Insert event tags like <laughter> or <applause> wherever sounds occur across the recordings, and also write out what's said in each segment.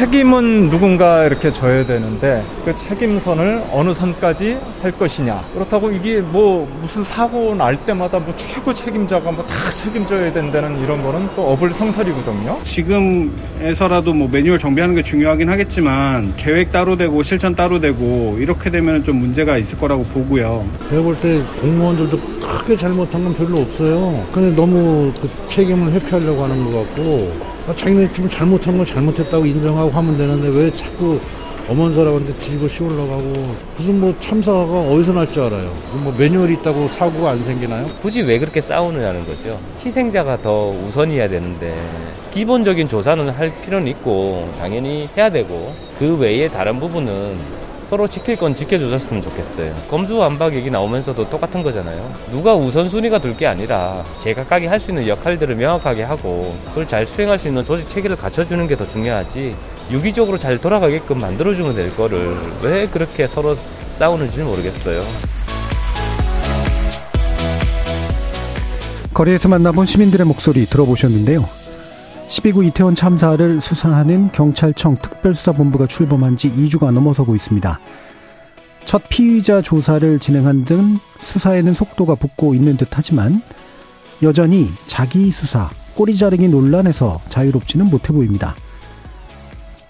책임은 누군가 이렇게 져야 되는데 그 책임선을 어느 선까지 할 것이냐. 그렇다고 이게 뭐 무슨 사고 날 때마다 뭐 최고 책임자가 뭐 다 책임져야 된다는 이런 거는 또 어불성설이거든요. 지금에서라도 뭐 매뉴얼 정비하는 게 중요하긴 하겠지만 계획 따로 되고 실천 따로 되고 이렇게 되면 좀 문제가 있을 거라고 보고요. 제가 볼 때 공무원들도 크게 잘못한 건 별로 없어요. 근데 너무 그 책임을 회피하려고 하는 것 같고 아, 자기네 좀 잘못한 건 잘못했다고 인정하고 하면 되는데 왜 자꾸 엄한 사람한테 뒤집어 씌우려고 무슨 뭐 참사가 어디서 날 줄 알아요? 뭐 매뉴얼이 있다고 사고가 안 생기나요? 굳이 왜 그렇게 싸우느냐는 거죠. 희생자가 더 우선이어야 되는데 기본적인 조사는 할 필요는 있고 당연히 해야 되고 그 외에 다른 부분은 서로 지킬 건 지켜주셨으면 좋겠어요. 검수완박 얘기 나오면서도 똑같은 거잖아요. 누가 우선순위가 둘 게 아니라 제각각이 할 수 있는 역할들을 명확하게 하고 그걸 잘 수행할 수 있는 조직 체계를 갖춰주는 게 더 중요하지 유기적으로 잘 돌아가게끔 만들어주면 될 거를 왜 그렇게 서로 싸우는지 모르겠어요. 거리에서 만나본 시민들의 목소리 들어보셨는데요. 12구 이태원 참사를 수사하는 경찰청 특별수사본부가 출범한 지 2주가 넘어서고 있습니다. 첫 피의자 조사를 진행한 등 수사에는 속도가 붙고 있는 듯 하지만 여전히 자기 수사, 꼬리 자르기 논란에서 자유롭지는 못해 보입니다.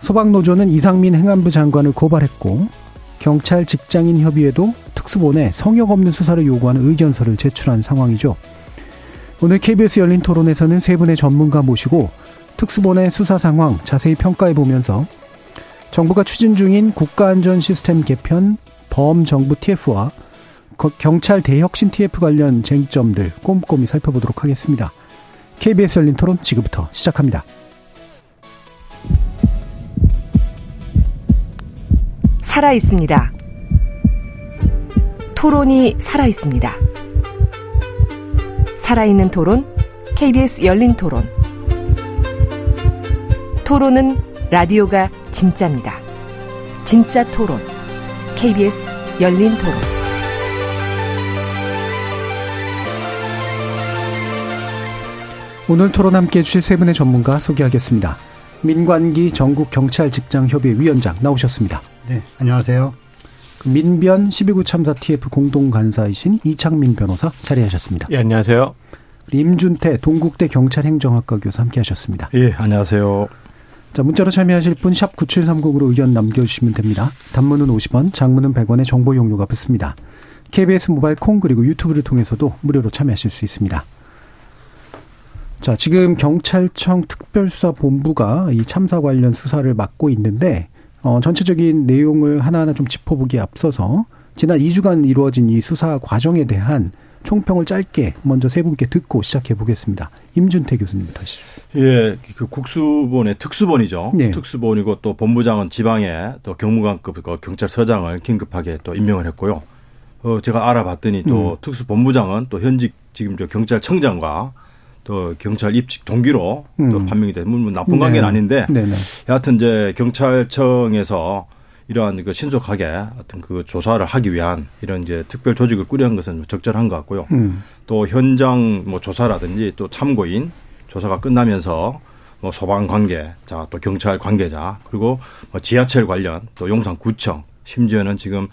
소방노조는 이상민 행안부 장관을 고발했고 경찰 직장인 협의회도 특수본에 성역 없는 수사를 요구하는 의견서를 제출한 상황이죠. 오늘 KBS 열린 토론에서는 세 분의 전문가 모시고 특수본의 수사 상황 자세히 평가해 보면서 정부가 추진 중인 국가안전 시스템 개편, 범정부 TF와 경찰 대혁신 TF 관련 쟁점들 꼼꼼히 살펴보도록 하겠습니다. KBS 열린 토론 지금부터 시작합니다. 살아 있습니다. 토론이 살아 있습니다. 살아있는 토론, KBS 열린 토론. 토론은 라디오가 진짜입니다. 진짜 토론, KBS 열린 토론. 오늘 토론 함께 해주실 세 분의 전문가 소개하겠습니다. 민관기 전국경찰직장협의 위원장 나오셨습니다. 네, 안녕하세요. 민변 12구 참사 TF 공동 간사이신 이창민 변호사 자리하셨습니다. 예, 안녕하세요. 임준태 동국대 경찰행정학과 교수 함께 하셨습니다. 예, 안녕하세요. 자, 문자로 참여하실 분 샵 9730으로 의견 남겨주시면 됩니다. 단문은 50원, 장문은 100원의 정보 용료가 붙습니다. KBS 모바일 콩 그리고 유튜브를 통해서도 무료로 참여하실 수 있습니다. 자, 지금 경찰청 특별수사본부가 이 참사 관련 수사를 맡고 있는데 어, 전체적인 내용을 하나하나 좀 짚어보기에 앞서서 지난 2주간 이루어진 이 수사 과정에 대한 총평을 짧게 먼저 세 분께 듣고 시작해 보겠습니다. 임준태 교수님부터 하시죠. 예, 그 국수본의 특수본이죠. 네. 특수본이고 또 본부장은 지방에 또 경무관급 그 경찰서장을 긴급하게 또 임명을 했고요. 어, 제가 알아봤더니 또 음. 특수본부장은 또 현직 지금 저 경찰청장과 또 경찰 입직 동기로 음. 또 판명이 돼. 뭐 나쁜 관계는 네. 아닌데 네네. 여하튼 이제 경찰청에서 이러한 그 신속하게 어떤 그 조사를 하기 위한 이런 이제 특별 조직을 꾸려는 것은 적절한 것 같고요. 음. 또 현장 뭐 조사라든지 또 참고인 조사가 끝나면서 뭐 소방 관계자 또 경찰 관계자 그리고 뭐 지하철 관련 또 용산구청 심지어는 지금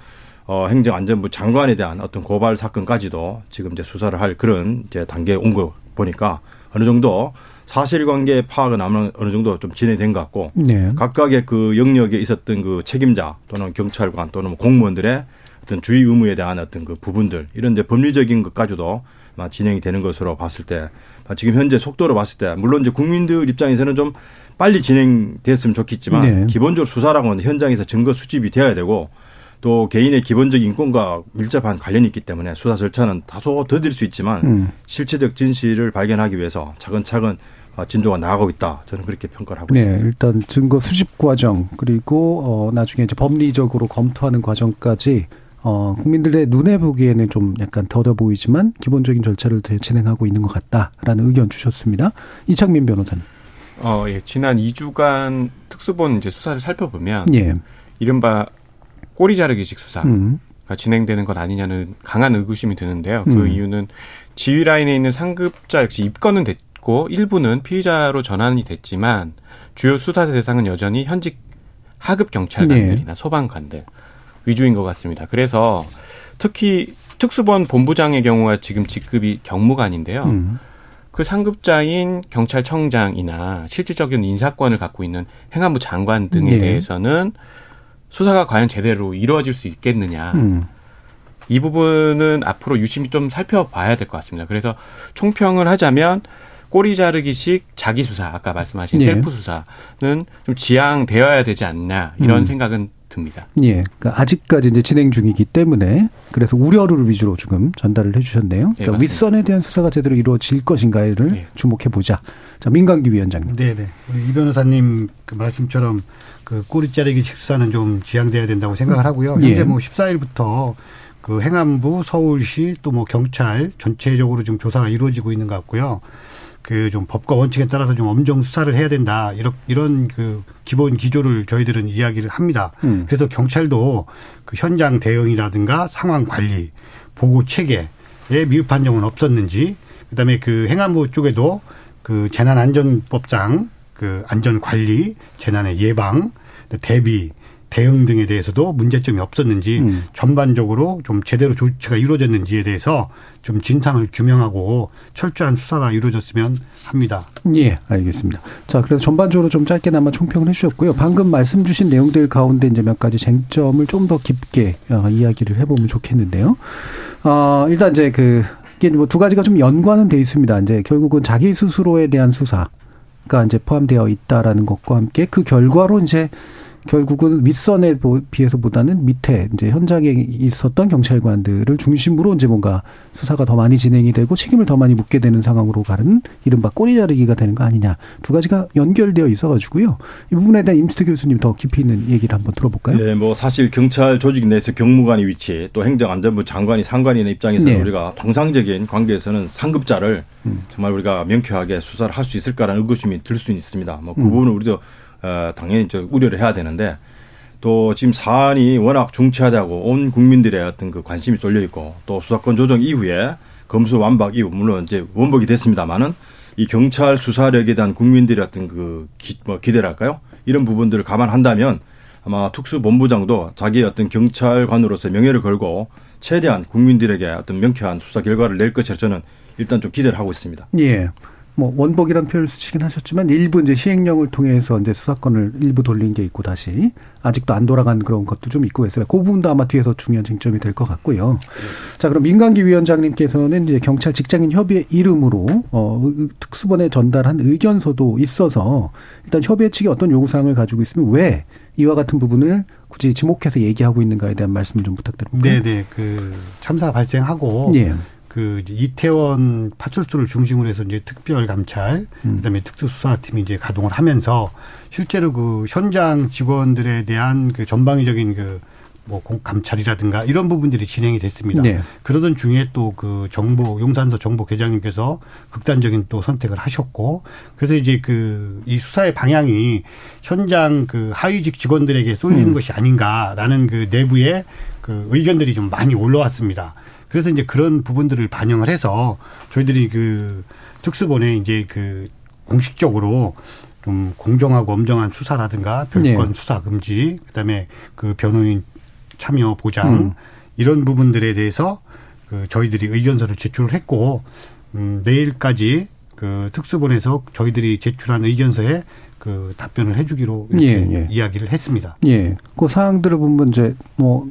어 행정안전부 장관에 대한 어떤 고발 사건까지도 지금 이제 수사를 할 그런 이제 단계에 온거 보니까 어느 정도 사실관계 파악은 아마 어느 정도 좀 진행된 것 같고 네. 각각의 그 영역에 있었던 그 책임자 또는 경찰관 또는 뭐 공무원들의 어떤 주의 의무에 대한 어떤 그 부분들 이런 데 법리적인 것까지도 진행이 되는 것으로 봤을 때 지금 현재 속도로 봤을 때 물론 이제 국민들 입장에서는 좀 빨리 진행됐으면 좋겠지만 네. 기본적으로 수사라고는 현장에서 증거 수집이 되어야 되고 또 개인의 기본적인 인권과 밀접한 관련이 있기 때문에 수사 절차는 다소 더딜 수 있지만 음. 실체적 진실을 발견하기 위해서 차근차근 진도가 나아가고 있다. 저는 그렇게 평가를 하고 네, 있습니다. 일단 증거 수집 과정 그리고 어 나중에 이제 법리적으로 검토하는 과정까지 어 국민들의 눈에 보기에는 좀 약간 더뎌 보이지만 기본적인 절차를 진행하고 있는 것 같다라는 의견 주셨습니다. 이창민 변호사님. 어, 예. 지난 2주간 특수본 이제 수사를 살펴보면 예. 이른바 꼬리 자르기식 수사가 음. 진행되는 것 아니냐는 강한 의구심이 드는데요. 그 음. 이유는 지휘 라인에 있는 상급자 역시 입건은 됐고 일부는 피의자로 전환이 됐지만 주요 수사 대상은 여전히 현직 하급 경찰관들이나 소방관들 위주인 것 같습니다. 그래서 특히 특수본 본부장의 경우가 지금 직급이 경무관인데요. 음. 그 상급자인 경찰청장이나 실질적인 인사권을 갖고 있는 행안부 장관 등에 네. 대해서는 수사가 과연 제대로 이루어질 수 있겠느냐. 음. 이 부분은 앞으로 유심히 좀 살펴봐야 될 것 같습니다. 그래서 총평을 하자면 꼬리 자르기식 자기 수사, 아까 말씀하신 네. 셀프 수사는 좀 지양되어야 되지 않나 이런 음. 생각은 듭니다. 예. 그러니까 아직까지 이제 진행 중이기 때문에 그래서 우려를 위주로 지금 전달을 해주셨네요. 예, 그러니까 맞습니다. 윗선에 대한 수사가 제대로 이루어질 것인가를 예. 주목해 보자. 자, 민강기 위원장님. 네네. 우리 이 변호사님 그 말씀처럼 그 꼬리 자르기 식사는 좀 지양돼야 된다고 생각을 하고요. 예. 현재 뭐 14일부터 그 행안부, 서울시 또 뭐 경찰 전체적으로 지금 조사가 이루어지고 있는 것 같고요. 그 좀 법과 원칙에 따라서 좀 엄정 수사를 해야 된다. 이런 이런 그 기본 기조를 저희들은 이야기를 합니다. 음. 그래서 경찰도 그 현장 대응이라든가 상황 관리, 보고 체계에 미흡한 점은 없었는지, 그다음에 그 행안부 쪽에도 그 재난안전법상 그 안전 관리, 재난의 예방, 대비, 대응 등에 대해서도 문제점이 없었는지 음. 전반적으로 좀 제대로 조치가 이루어졌는지에 대해서 좀 진상을 규명하고 철저한 수사가 이루어졌으면 합니다. 예, 알겠습니다. 자, 그래서 전반적으로 좀 짧게나마 총평을 해주셨고요. 방금 말씀 주신 내용들 가운데 이제 몇 가지 쟁점을 좀 더 깊게 어, 이야기를 해보면 좋겠는데요. 어, 일단 이제 그, 이게 뭐 두 가지가 좀 연관은 돼 있습니다. 이제 결국은 자기 스스로에 대한 수사 가 이제 포함되어 있다라는 것과 함께 그 결과로 이제 결국은 윗선에 보- 비해서보다는 밑에 이제 현장에 있었던 경찰관들을 중심으로 이제 뭔가 수사가 더 많이 진행이 되고 책임을 더 많이 묻게 되는 상황으로 가는 이른바 꼬리 자르기가 되는 거 아니냐 두 가지가 연결되어 있어가지고요 이 부분에 대한 임수태 교수님 더 깊이 있는 얘기를 한번 들어볼까요? 예, 뭐 사실 경찰 조직 내에서 경무관의 위치 또 행정안전부 장관이 상관인의 입장에서는 네. 우리가 통상적인 관계에서는 상급자를 음. 정말 우리가 명쾌하게 수사를 할 수 있을까라는 의구심이 들 수 있습니다. 뭐그 음. 부분은 우리도 어, 당연히 저 우려를 해야 되는데 또 지금 사안이 워낙 중차대하고 온 국민들의 어떤 그 관심이 쏠려 있고 또 수사권 조정 이후에 검수 완박 이후 물론 이제 원복이 됐습니다만은 이 경찰 수사력에 대한 국민들의 어떤 그 기, 뭐 기대랄까요? 이런 부분들을 감안한다면 아마 특수본부장도 자기의 어떤 경찰관으로서 명예를 걸고 최대한 국민들에게 어떤 명쾌한 수사 결과를 낼 것이라 저는 일단 좀 기대를 하고 있습니다. 예. 뭐 원복이란 표현을 쓰시긴 하셨지만 일부 이제 시행령을 통해서 이제 수사권을 일부 돌린 게 있고 다시 아직도 안 돌아간 그런 것도 좀 있고 해서 그 부분도 아마 뒤에서 중요한 쟁점이 될 것 같고요. 자 그럼 민강기 위원장님께서는 이제 경찰 직장인 협의회 이름으로 어 의- 특수본에 전달한 의견서도 있어서 일단 협의회 측이 어떤 요구 사항을 가지고 있으면 왜 이와 같은 부분을 굳이 지목해서 얘기하고 있는가에 대한 말씀을 좀 부탁드립니다. 네네. 그 참사 발생하고 예. 그 이태원 파출소를 중심으로 해서 이제 특별 감찰, 음. 그다음에 특수수사팀이 이제 가동을 하면서 실제로 그 현장 직원들에 대한 그 전방위적인 그뭐 감찰이라든가 이런 부분들이 진행이 됐습니다. 네. 그러던 중에 또 그 정보 용산서 정보 계장님께서 극단적인 또 선택을 하셨고 그래서 이제 그 이 수사의 방향이 현장 그 하위직 직원들에게 쏠리는 음. 것이 아닌가라는 그 내부의 그 의견들이 좀 많이 올라왔습니다. 그래서 이제 그런 부분들을 반영을 해서 저희들이 그 특수본에 이제 그 공식적으로 좀 공정하고 엄정한 수사라든가 별건 네. 수사 금지, 그다음에 그 변호인 참여 보장 음. 이런 부분들에 대해서 그 저희들이 의견서를 제출을 했고 음, 내일까지 그 특수본에서 저희들이 제출한 의견서에 그 답변을 해주기로 이렇게 예, 예. 이야기를 했습니다. 예. 그 사항들을 보면 이제 뭐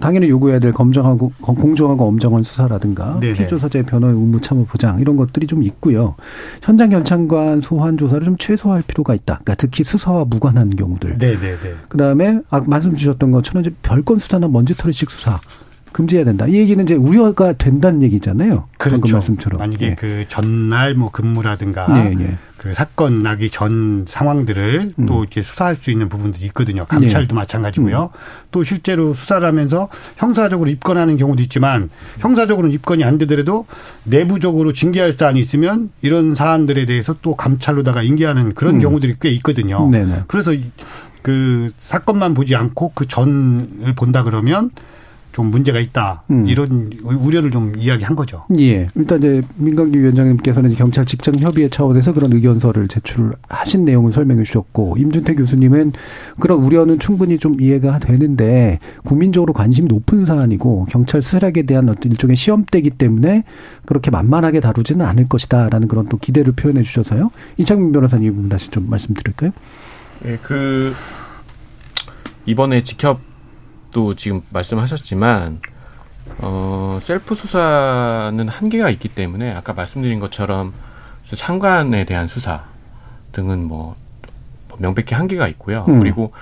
당연히 요구해야 될 검정하고 공정하고 엄정한 수사라든가 네네. 피조사자의 변호의 의무 참여 보장 이런 것들이 좀 있고요. 현장 결창관 소환 조사를 좀 최소화할 필요가 있다. 그러니까 특히 수사와 무관한 경우들. 네, 네, 네. 그다음에 아 말씀 주셨던 것처럼 이제 별건 수사나 먼지털이식 수사 금지해야 된다. 이 얘기는 이제 우려가 된다는 얘기잖아요. 방금 그렇죠. 말씀처럼. 만약에 예. 그 전날 뭐 근무라든가 네, 예. 그 사건 나기 전 상황들을 음. 또 이렇게 수사할 수 있는 부분들이 있거든요. 감찰도 네. 마찬가지고요. 또 실제로 수사를 하면서 형사적으로 입건하는 경우도 있지만 형사적으로는 입건이 안 되더라도 내부적으로 징계할 사안이 있으면 이런 사안들에 대해서 또 감찰로다가 인계하는 그런 음. 경우들이 꽤 있거든요. 네네. 그래서 이- 그 사건만 보지 않고 그 전을 본다 그러면 좀 문제가 있다 음. 이런 우려를 좀 이야기한 거죠. 예. 일단 이제 민강기 위원장님께서는 경찰 직장 협의회 차원에서 그런 의견서를 제출하신 내용을 설명해 주셨고 임준태 교수님은 그런 우려는 충분히 좀 이해가 되는데 국민적으로 관심이 높은 사안이고 경찰 수사력에 대한 어떤 일종의 시험대기 때문에 그렇게 만만하게 다루지는 않을 것이다라는 그런 또 기대를 표현해 주셔서요. 이창민 변호사님 다시 좀 말씀드릴까요? 예, 그 이번에 직협 도 지금 말씀하셨지만 어 셀프 수사는 한계가 있기 때문에 아까 말씀드린 것처럼 상관에 대한 수사 등은 뭐 명백히 한계가 있고요. 음. 그리고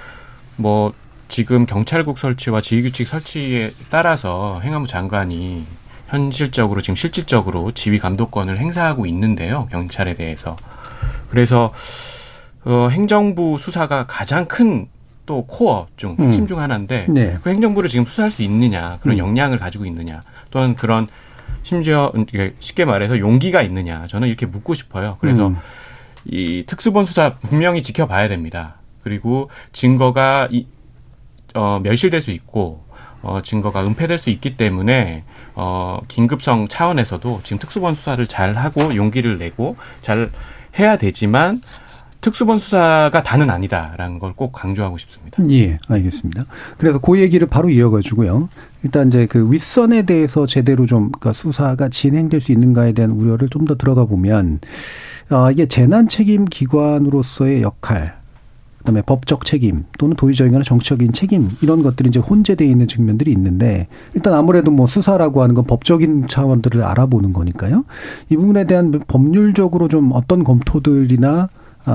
뭐 지금 경찰국 설치와 지휘규칙 설치에 따라서 행안부 장관이 현실적으로 지금 실질적으로 지휘 감독권을 행사하고 있는데요. 경찰에 대해서. 그래서 어, 행정부 수사가 가장 큰 또 코어 중 핵심 음. 중 하나인데 네. 그 행정부를 지금 수사할 수 있느냐 그런 음. 역량을 가지고 있느냐 또는 그런 심지어 이게 쉽게 말해서 용기가 있느냐 저는 이렇게 묻고 싶어요. 그래서 음. 이 특수본 수사 분명히 지켜봐야 됩니다. 그리고 증거가 이, 어, 멸실될 수 있고 어, 증거가 은폐될 수 있기 때문에 어, 긴급성 차원에서도 지금 특수본 수사를 잘 하고 용기를 내고 잘 해야 되지만 특수본 수사가 다는 아니다라는 걸 꼭 강조하고 싶습니다. 예, 알겠습니다. 그래서 그 얘기를 바로 이어가지고요. 일단 이제 그 윗선에 대해서 제대로 좀 그러니까 수사가 진행될 수 있는가에 대한 우려를 좀 더 들어가 보면 아, 이게 재난 책임 기관으로서의 역할, 그다음에 법적 책임 또는 도의적 인간의 정치적인 책임 이런 것들이 이제 혼재되어 있는 측면들이 있는데 일단 아무래도 뭐 수사라고 하는 건 법적인 차원들을 알아보는 거니까요. 이 부분에 대한 법률적으로 좀 어떤 검토들이나 아,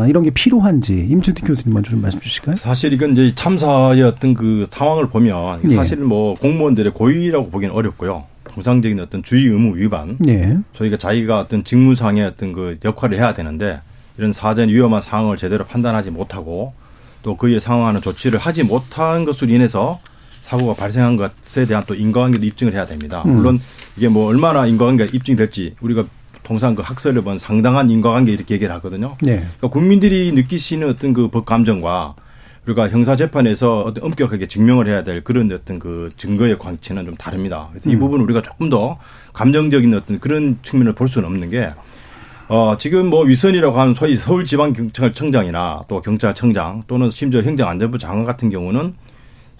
이런 게 필요한지 임준택 교수님 먼저 좀 말씀 주실까요? 사실 이건 이제 참사의 어떤 그 상황을 보면 예. 사실 뭐 공무원들의 고의라고 보기는 어렵고요. 통상적인 어떤 주의 의무 위반. 예. 저희가 자기가 어떤 직무상의 어떤 그 역할을 해야 되는데 이런 사전 위험한 상황을 제대로 판단하지 못하고 또 그에 상응하는 조치를 하지 못한 것으로 인해서 사고가 발생한 것에 대한 또 인과관계도 입증을 해야 됩니다. 음. 물론 이게 뭐 얼마나 인과관계가 입증이 될지 우리가 통상 그 학설을 보면 상당한 인과관계 이렇게 얘기를 하거든요. 네. 그러니까 국민들이 느끼시는 어떤 그 법 감정과 우리가 형사 재판에서 어떤 엄격하게 증명을 해야 될 그런 어떤 그 증거의 광치는 좀 다릅니다. 그래서 이 음. 부분 우리가 조금 더 감정적인 어떤 그런 측면을 볼 수는 없는 게 어, 지금 뭐 위선이라고 하는 소위 서울지방경찰청장이나 또 경찰청장 또는 심지어 행정안전부 장관 같은 경우는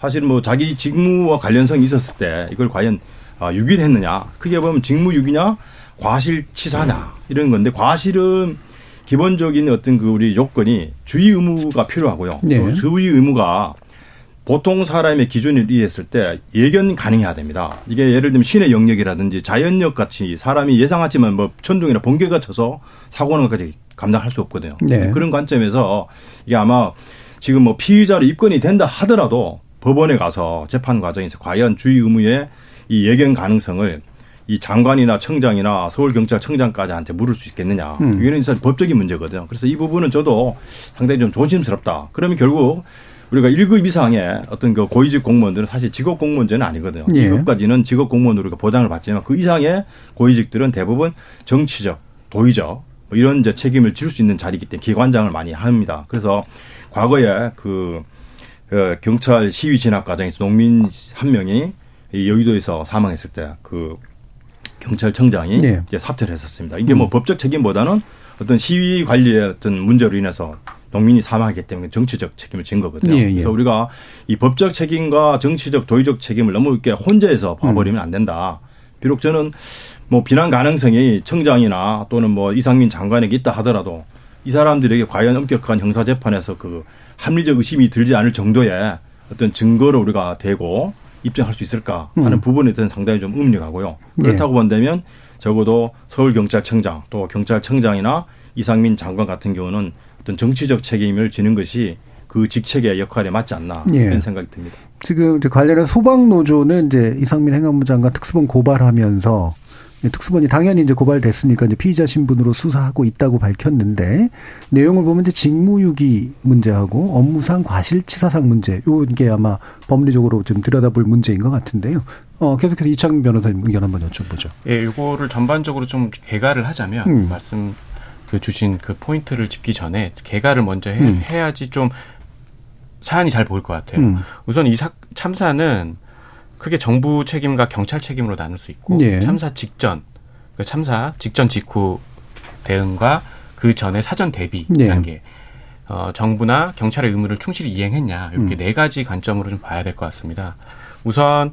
사실 뭐 자기 직무와 관련성이 있었을 때 이걸 과연 아, 유기를 했느냐. 크게 보면 직무 유기냐 과실치사냐 이런 건데 과실은 기본적인 어떤 그 우리 요건이 주의 의무가 필요하고요. 네. 또 주의 의무가 보통 사람의 기준을 이해했을 때 예견 가능해야 됩니다. 이게 예를 들면 신의 영역이라든지 자연력 같이 사람이 예상하지만 뭐 천둥이나 번개가 쳐서 사고는 것까지 감당할 수 없거든요. 네. 그런 관점에서 이게 아마 지금 뭐 피의자로 입건이 된다 하더라도 법원에 가서 재판 과정에서 과연 주의 의무의 이 예견 가능성을 이 장관이나 청장이나 서울경찰청장까지한테 물을 수 있겠느냐. 음. 이거는 사실 법적인 문제거든요. 그래서 이 부분은 저도 상당히 좀 조심스럽다. 그러면 결국 우리가 1급 이상의 어떤 그 고위직 공무원들은 사실 직업 공무원제는 아니거든요. 예. 2급까지는 직업 공무원으로 보장을 받지만 그 이상의 고위직들은 대부분 정치적, 도의적 뭐 이런 이제 책임을 질 수 있는 자리이기 때문에 기관장을 많이 합니다. 그래서 과거에 그, 그 경찰 시위 진압 과정에서 농민 한 명이 이 여의도에서 사망했을 때 그 경찰청장이 네. 이제 사퇴를 했었습니다. 이게 뭐 법적 책임보다는 어떤 시위 관리의 어떤 문제로 인해서 농민이 사망했기 때문에 정치적 책임을 진 거거든요. 예, 예. 그래서 우리가 이 법적 책임과 정치적 도의적 책임을 너무 이렇게 혼재해서 봐버리면 안 된다. 비록 저는 뭐 비난 가능성이 청장이나 또는 뭐 이상민 장관에게 있다 하더라도 이 사람들에게 과연 엄격한 형사 재판에서 그 합리적 의심이 들지 않을 정도의 어떤 증거를 우리가 대고 입증할 수 있을까 하는 음. 부분에 대해서 상당히 좀. 예. 그렇다고 본다면 적어도 서울경찰청장 또 경찰청장이나 이상민 장관 같은 경우는 어떤 정치적 책임을 지는 것이 그 직책의 역할에 맞지 않나 예. 이런 생각이 듭니다. 지금 이제 관련해서 소방노조는 이제 이상민 행안부 장관 특수본 고발하면서 특수본이 당연히 이제 고발됐으니까 이제 피의자 신분으로 수사하고 있다고 밝혔는데 내용을 보면 이제 직무유기 문제하고 업무상 과실치사상 문제 요게 아마 법리적으로 좀 들여다볼 문제인 것 같은데요. 어 계속해서 이창민 변호사님 의견 한번 여쭤보죠. 예, 요거를 전반적으로 좀 개괄을 하자면 음. 말씀 그 주신 그 포인트를 짚기 전에 개괄을 먼저 해, 음. 해야지 좀 사안이 잘 보일 것 같아요. 음. 우선 이 사, 참사는 크게 정부 책임과 경찰 책임으로 나눌 수 있고 예. 참사 직전, 그 참사 직전 직후 대응과 그 전에 사전 대비 예. 단계. 어, 정부나 경찰의 의무를 충실히 이행했냐 이렇게 음. 네 가지 관점으로 좀 봐야 될 것 같습니다. 우선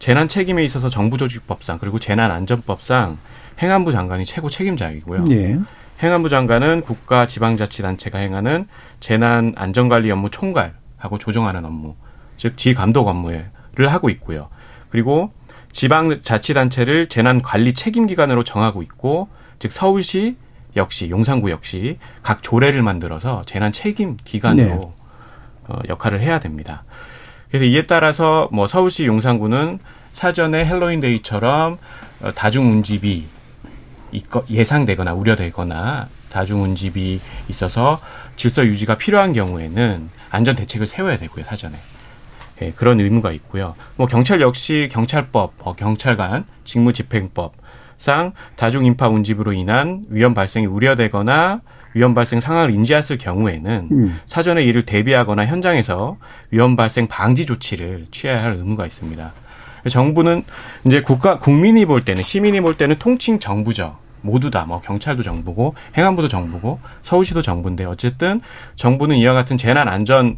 재난 책임에 있어서 정부조직법상 그리고 재난안전법상 행안부 장관이 최고 책임자이고요. 예. 행안부 장관은 국가 지방자치단체가 행하는 재난 안전관리 업무 총괄하고 조정하는 업무, 즉 지휘감독 업무를 하고 있고요. 그리고 지방자치단체를 재난관리 책임기관으로 정하고 있고, 즉 서울시 역시 용산구 역시 각 조례를 만들어서 재난 책임 기관으로 네. 어, 역할을 해야 됩니다. 그래서 이에 따라서 뭐 서울시 용산구는 사전에 헬로윈데이처럼 어, 다중운집이 예상되거나 우려되거나 다중운집이 있어서 질서 유지가 필요한 경우에는 안전 대책을 세워야 되고요 사전에 예, 그런 의무가 있고요. 뭐 경찰 역시 경찰법, 어, 경찰관 직무집행법상 다중 인파 운집으로 인한 위험 발생이 우려되거나 위험 발생 상황을 인지했을 경우에는 음. 사전에 이를 대비하거나 현장에서 위험 발생 방지 조치를 취해야 할 의무가 있습니다. 정부는 이제 국가 국민이 볼 때는 시민이 볼 때는 통칭 정부죠. 모두 다 뭐 경찰도 정부고 행안부도 정부고 서울시도 정부인데 어쨌든 정부는 이와 같은 재난 안전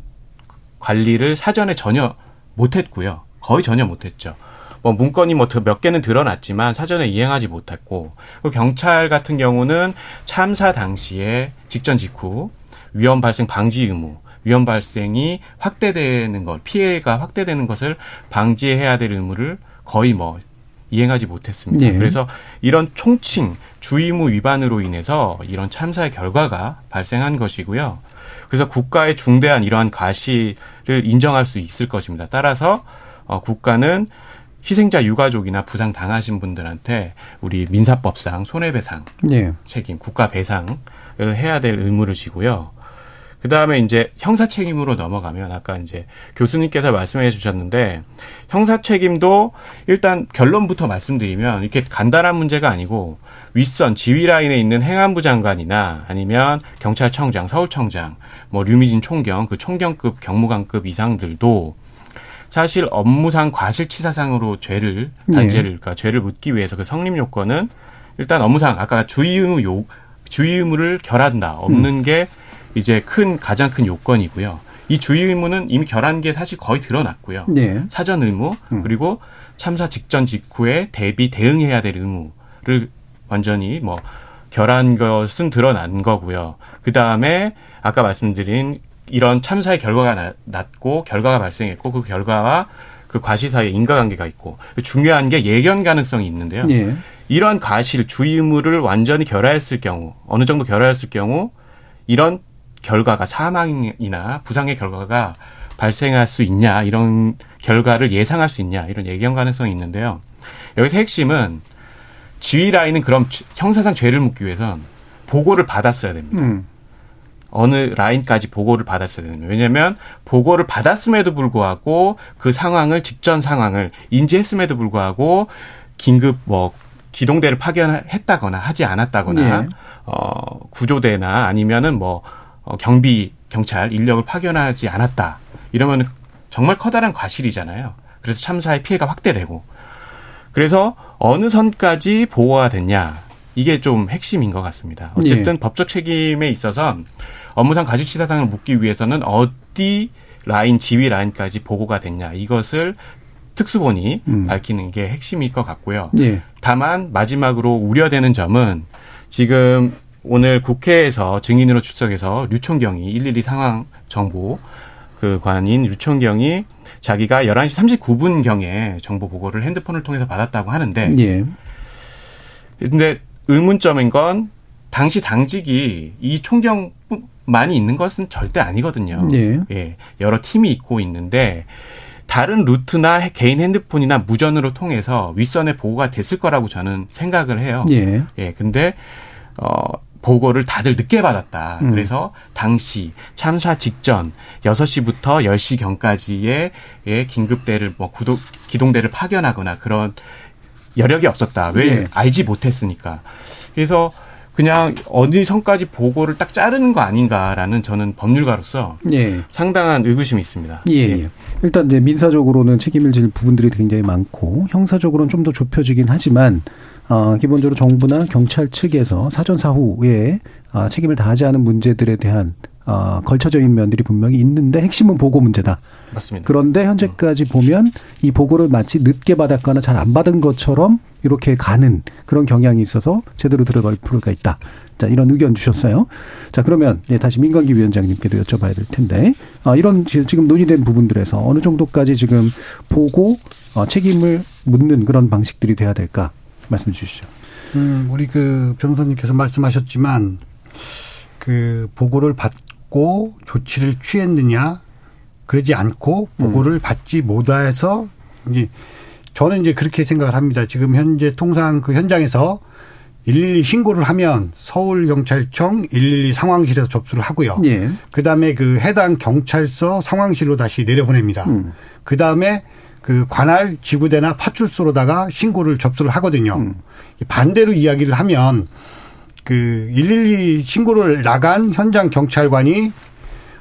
관리를 사전에 전혀 못했고요. 거의 전혀 못했죠. 뭐 문건이 뭐 몇 개는 드러났지만 사전에 이행하지 못했고 그리고 경찰 같은 경우는 참사 당시에 직전 직후 위험 발생 방지 의무, 위험 발생이 확대되는 것, 피해가 확대되는 것을 방지해야 될 의무를 거의 뭐 이행하지 못했습니다. 네. 그래서 이런 총칭 주의무 위반으로 인해서 이런 참사의 결과가 발생한 것이고요. 그래서 국가의 중대한 이러한 과실을 인정할 수 있을 것입니다. 따라서 어, 국가는 희생자 유가족이나 부상 당하신 분들한테 우리 민사법상 손해배상 예. 책임, 국가 배상을 해야 될 의무를 지고요. 그 다음에 이제 형사 책임으로 넘어가면 아까 이제 교수님께서 말씀해 주셨는데 형사 책임도 일단 결론부터 말씀드리면 이렇게 간단한 문제가 아니고 윗선 지휘 라인에 있는 행안부 장관이나 아니면 경찰청장, 서울청장, 뭐 류미진 총경, 그 총경급 경무관급 이상들도 사실 업무상 과실치사상으로 죄를 네. 단죄를 그러니까 죄를 묻기 위해서 그 성립 요건은 일단 업무상 아까 주의 의무 요 주의 의무를 결한다 없는 게 이제 큰 가장 큰 요건이고요. 이 주의 의무는 이미 결한 게 사실 거의 드러났고요. 네. 사전 의무 음. 그리고 참사 직전 직후에 대비 대응해야 될 의무를 완전히 뭐 결한 것은 드러난 거고요. 그 다음에 아까 말씀드린 이런 참사의 결과가 나- 났고 결과가 발생했고 그 결과와 그 과실 사이에 인과관계가 있고 중요한 게 예견 가능성이 있는데요. 예. 이러한 과실 주의 의무를 완전히 결하했을 경우 어느 정도 결하했을 경우 이런 결과가 사망이나 부상의 결과가 발생할 수 있냐 이런 결과를 예상할 수 있냐 이런 예견 가능성이 있는데요. 여기서 핵심은 지휘 라인은 그럼 형사상 죄를 묻기 위해선 보고를 받았어야 됩니다. 음. 어느 라인까지 보고를 받았어야 되는 거예요. 왜냐하면 보고를 받았음에도 불구하고 그 상황을 직전 상황을 인지했음에도 불구하고 긴급 뭐 기동대를 파견했다거나 하지 않았다거나 예. 어 구조대나 아니면은 뭐 어, 경비 경찰 인력을 파견하지 않았다 이러면 정말 커다란 과실이잖아요. 그래서 참사의 피해가 확대되고 그래서 어느 선까지 보호가 됐냐 이게 좀 핵심인 것 같습니다. 어쨌든 법적 책임에 있어서 업무상 과실치사상을 묻기 위해서는 어디 라인 지휘 라인까지 보고가 됐냐 이것을 특수본이 음. 밝히는 게 핵심일 것 같고요. 예. 다만 마지막으로 우려되는 점은 지금 오늘 국회에서 증인으로 출석해서 류총경이 112 상황 정보 그 관인 류총경이 자기가 11시 39분 경에 정보 보고를 핸드폰을 통해서 받았다고 하는데 예. 근데 의문점인 건 당시 당직이 이 총경만이 있는 것은 절대 아니거든요. 예. 예, 여러 팀이 있고 있는데 다른 루트나 개인 핸드폰이나 무전으로 통해서 윗선에 보고가 됐을 거라고 저는 생각을 해요. 예. 예, 근데 어 보고를 다들 늦게 받았다. 음. 그래서 당시 참사 직전 6시부터 10시 경까지의 예, 긴급대를 뭐 구도, 기동대를 파견하거나 그런 여력이 없었다. 왜 예. 알지 못했으니까. 그래서 그냥 어디 선까지 보고를 딱 자르는 거 아닌가라는 저는 법률가로서 예. 상당한 의구심이 있습니다. 예, 예. 일단 이제 민사적으로는 책임을 질 부분들이 굉장히 많고 형사적으로는 좀 더 좁혀지긴 하지만 어, 기본적으로 정부나 경찰 측에서 사전 사후에 아, 책임을 다하지 않은 문제들에 대한 아, 걸쳐져 있는 면들이 분명히 있는데 핵심은 보고 문제다. 맞습니다. 그런데 현재까지 보면 이 보고를 마치 늦게 받았거나 잘 안 받은 것처럼 이렇게 가는 그런 경향이 있어서 제대로 들어갈 필요가 있다. 자, 이런 의견 주셨어요. 자, 그러면 예, 다시 민관기 위원장님께도 여쭤봐야 될 텐데, 아, 이런 지- 지금 논의된 부분들에서 어느 정도까지 지금 보고 어, 책임을 묻는 그런 방식들이 돼야 될까 말씀 주시죠. 음, 우리 그 변호사님께서 말씀하셨지만 그 보고를 받고 조치를 취했느냐 그러지 않고 보고를 받지 못해서 이제 저는 이제 그렇게 생각을 합니다. 지금 현재 통상 그 현장에서 112 신고를 하면 서울 경찰청 112 상황실에서 접수를 하고요. 예. 그 다음에 그 해당 경찰서 상황실로 다시 내려보냅니다. 음. 그 다음에 그 관할 지구대나 파출소로다가 신고를 접수를 하거든요. 음. 반대로 이야기를 하면 그 112 신고를 나간 현장 경찰관이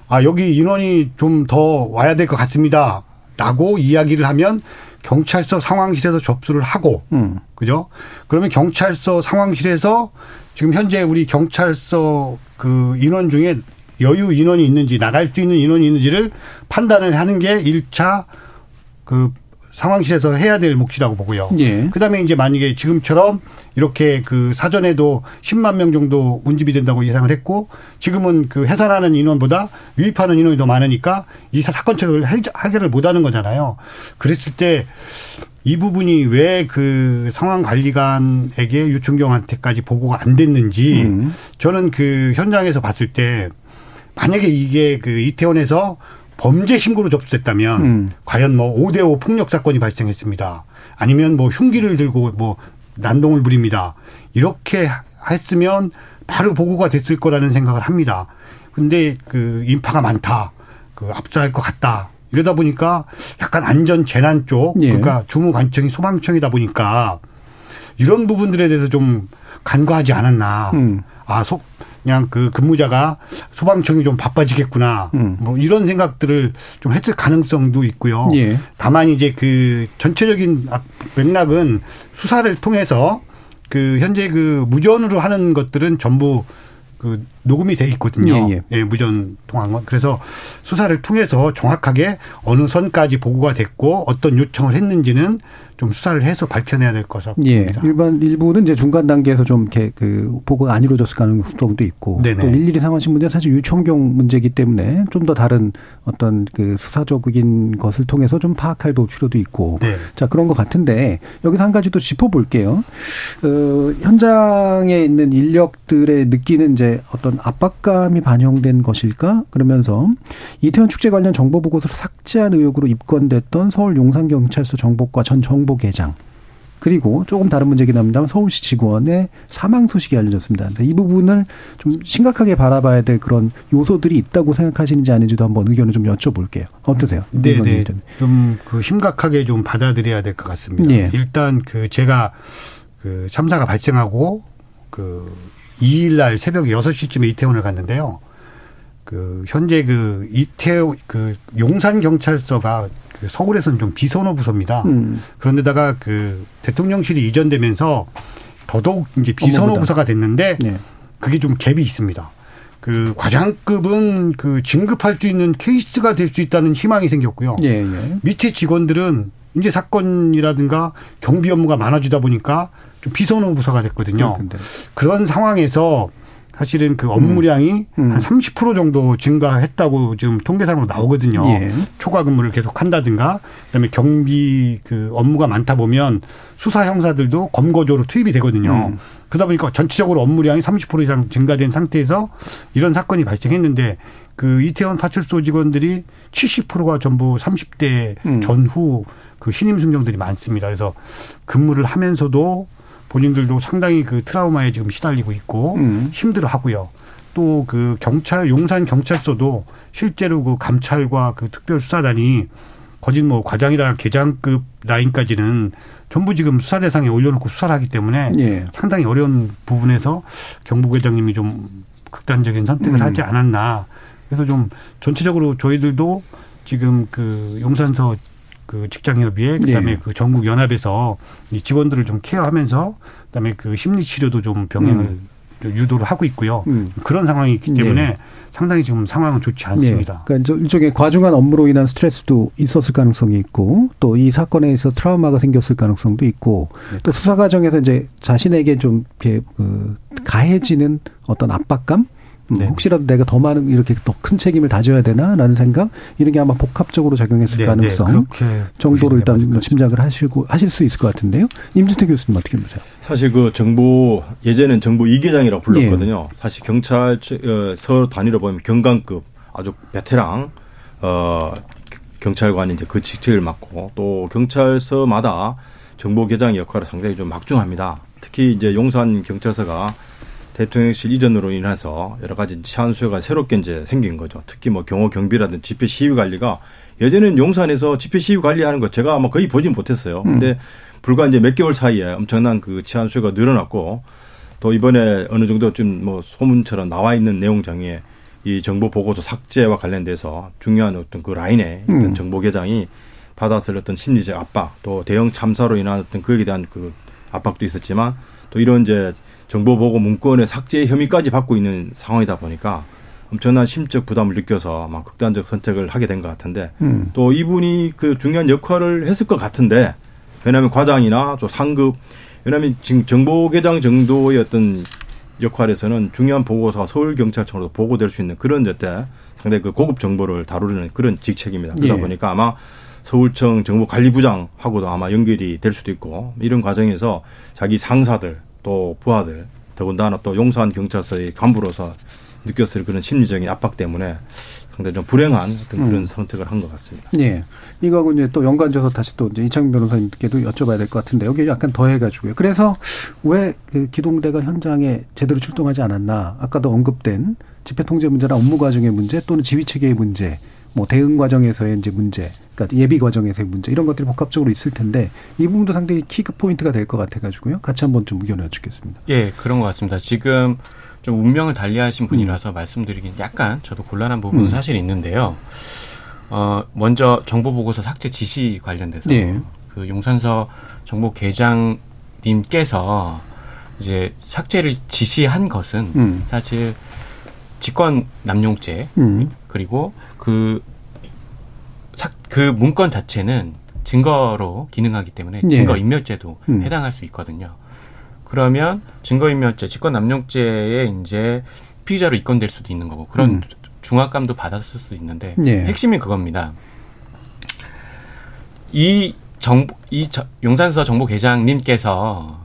아 여기 인원이 좀 더 와야 될 것 같습니다. 라고 이야기를 하면 경찰서 상황실에서 접수를 하고 음. 그죠? 그러면 경찰서 상황실에서 지금 현재 우리 경찰서 그 인원 중에 여유 인원이 있는지 나갈 수 있는 인원이 있는지를 판단을 하는 게 1차 그 상황실에서 해야 될 몫이라고 보고요. 예. 그다음에 이제 만약에 지금처럼 이렇게 그 사전에도 10만 명 정도 운집이 된다고 예상을 했고 지금은 그 해산하는 인원보다 유입하는 인원이 더 많으니까 이 사- 사건책을 해결- 해결을 못 하는 거잖아요. 그랬을 때 이 부분이 왜 그 상황 관리관에게 유충경한테까지 보고가 안 됐는지 음. 저는 그 현장에서 봤을 때 만약에 이게 그 이태원에서 범죄 신고로 접수됐다면 음. 과연 뭐 5대 5 폭력 사건이 발생했습니다. 아니면 뭐 흉기를 들고 뭐 난동을 부립니다. 이렇게 했으면 바로 보고가 됐을 거라는 생각을 합니다. 근데 그 인파가 많다. 그 압사할 것 같다. 이러다 보니까 약간 안전 재난 쪽 예. 그러니까 주무 관청이 소방청이다 보니까 이런 부분들에 대해서 좀 간과하지 않았나. 음. 아, 소, 그냥 그 근무자가 소방청이 좀 바빠지겠구나. 음. 뭐 이런 생각들을 좀 했을 가능성도 있고요. 예. 다만 이제 그 전체적인 악- 맥락은 수사를 통해서 그 현재 그 무전으로 하는 것들은 전부 그 녹음이 돼 있거든요. 예, 예. 무전 통한 건. 그래서 수사를 통해서 정확하게 어느 선까지 보고가 됐고 어떤 요청을 했는지는 좀 수사를 해서 밝혀내야 될 예. 봅니다. 일반 일부는 이제 중간 단계에서 좀 이렇게 그 보고가 안 이루어졌을 가능성도 있고 네네. 또 일일이 상하신 문제는 사실 유청경 문제이기 때문에 좀 더 다른 어떤 그 수사적인 것을 통해서 좀 파악할 필요도 있고 네. 자 그런 것 같은데 여기서 한 가지 또 짚어볼게요. 어, 현장에 있는 인력들의 느끼는 이제 어떤 압박감이 반영된 것일까 그러면서 이태원 축제 관련 정보 보고서를 삭제한 의혹으로 입건됐던 서울 용산경찰서 정보과 전 정보 계장 그리고 조금 다른 문제긴 합니다만 서울시 직원의 사망 소식이 알려졌습니다. 이 부분을 좀 심각하게 바라봐야 될 그런 요소들이 있다고 생각하시는지 아닌지도 한번 의견을 좀 여쭤볼게요. 어떠세요? 네네. 좀 그 심각하게 좀 받아들여야 될 것 같습니다. 예. 일단 그 제가 그 참사가 발생하고 그 2일 날 새벽 6시쯤에 이태원을 갔는데요. 그 현재 그 이태원 그 용산 경찰서가 그 서울에서는 좀 비선호 부서입니다. 음. 그런데다가 그 대통령실이 이전되면서 더더욱 이제 비선호 업무보다. 부서가 됐는데 네. 그게 좀 갭이 있습니다. 그 과장급은 그 진급할 수 있는 케이스가 될 수 있다는 희망이 생겼고요. 예, 예. 밑에 직원들은 이제 사건이라든가 경비 업무가 많아지다 보니까 좀 비선호 부서가 됐거든요. 그렇군요. 그런 상황에서 사실은 그 업무량이 음. 한 30% 정도 증가했다고 지금 통계상으로 나오거든요. 예. 초과 근무를 계속 한다든가 그다음에 경비 그 업무가 많다 보면 수사 형사들도 검거조로 투입이 되거든요. 음. 그러다 보니까 전체적으로 업무량이 30% 이상 증가된 상태에서 이런 사건이 발생했는데 그 이태원 파출소 직원들이 70%가 전부 30대 음. 전후 그 신임 승정들이 많습니다. 그래서 근무를 하면서도 본인들도 상당히 그 트라우마에 지금 시달리고 있고 음. 힘들어 하고요. 또 그 경찰 용산 경찰서도 실제로 그 감찰과 그 특별수사단이 거진 뭐 과장이나 계장급 라인까지는 전부 지금 수사 대상에 올려놓고 수사를 하기 때문에 예. 상당히 어려운 부분에서 경북회장님이 좀 극단적인 선택을 음. 하지 않았나. 그래서 좀 전체적으로 저희들도 지금 그 용산서 그 직장협의회 그다음에 예. 그 전국 연합에서 이 직원들을 좀 케어하면서 그다음에 그 심리 치료도 좀 병행을 음. 좀 유도를 하고 있고요. 음. 그런 상황이 있기 때문에 예. 상당히 지금 상황은 좋지 않습니다. 예. 그러니까 저 일종의 과중한 업무로 인한 스트레스도 있었을 가능성이 있고 또 이 사건에서 트라우마가 생겼을 가능성도 있고 또 수사 과정에서 이제 자신에게 좀 이렇게 그 가해지는 어떤 압박감 음, 네. 혹시라도 내가 더 많은 이렇게 더 큰 책임을 다져야 되나라는 생각 이런 게 아마 복합적으로 작용했을 네, 가능성 네, 그렇게 정도로 일단 짐작을 하시고 하실 수 있을 것 같은데요. 임준태 교수님 어떻게 보세요? 사실 그 정보 예전엔 정보 이계장이라고 불렀거든요. 예. 사실 경찰 어, 서 단위로 보면 경관급 아주 베테랑 어 경찰관이 이제 그 직책을 맡고 또 경찰서마다 정보 계장 역할을 상당히 좀 막중합니다. 특히 이제 용산 경찰서가 대통령실 이전으로 인해서 여러 가지 치안 수요가 새롭게 이제 생긴 거죠. 특히 뭐 경호 경비라든지 집회 시위 관리가 예전에는 용산에서 집회 시위 관리하는 거 제가 아마 거의 보진 못했어요. 근데 불과 이제 몇 개월 사이에 엄청난 그 치안 수요가 늘어났고 또 이번에 어느 정도 좀 뭐 소문처럼 나와 있는 내용 중에 이 정보 보고서 삭제와 관련돼서 중요한 어떤 그 라인에 음. 어떤 정보 계장이 받았을 어떤 심리적 압박 또 대형 참사로 인한 어떤 그에 대한 그 압박도 있었지만 또 이런 이제 정보 보고 문건의 삭제 혐의까지 받고 있는 상황이다 보니까 엄청난 심적 부담을 느껴서 아마 극단적 선택을 하게 된 것 같은데 음. 또 이분이 그 중요한 역할을 했을 것 같은데 왜냐하면 과장이나 또 상급 왜냐하면 지금 정보계장 정도의 어떤 역할에서는 중요한 보고서가 서울경찰청으로 보고될 수 있는 그런 때 상당히 그 고급 정보를 다루는 그런 직책입니다. 그러다 예. 보니까 아마 서울청 정보관리부장하고도 아마 연결이 될 수도 있고 이런 과정에서 자기 상사들 또 부하들 더군다나 또 용산 경찰서의 간부로서 느꼈을 그런 심리적인 압박 때문에 상당히 좀 불행한 어떤 그런 음. 선택을 한 것 같습니다. 예. 이거하고 이제 또 연관져서 다시 또 이제 이창민 변호사님께도 여쭤봐야 될 것 같은데 여기 약간 더해가지고요. 그래서 왜 그 기동대가 현장에 제대로 출동하지 않았나? 아까도 언급된 집회 통제 문제나 업무 과정의 문제 또는 지휘 체계의 문제, 뭐 대응 과정에서의 이제 문제, 그러니까 예비 과정에서의 문제 이런 것들이 복합적으로 있을 텐데 이 부분도 상당히 키그 포인트가 될 것 같아가지고요. 같이 한번 좀 의견을 여쭙겠습니다. 예, 그런 것 같습니다. 지금 좀 운명을 달리하신 분이라서 말씀드리긴 약간 저도 곤란한 부분은 음. 사실 있는데요. 어, 먼저 정보 보고서 삭제 지시 관련돼서 예. 그 용산서 정보 계장님께서 이제 삭제를 지시한 것은 음. 사실 직권 남용죄 음. 그리고 그, 삭, 그 문건 자체는 증거로 기능하기 때문에 예. 증거인멸죄도 음. 해당할 수 있거든요. 그러면 증거인멸죄, 직권남용죄에 이제 피의자로 입건될 수도 있는 거고 그런 음. 중압감도 받았을 수도 있는데 예. 핵심이 그겁니다. 이 정보, 이 저- 용산서 정보 계장님께서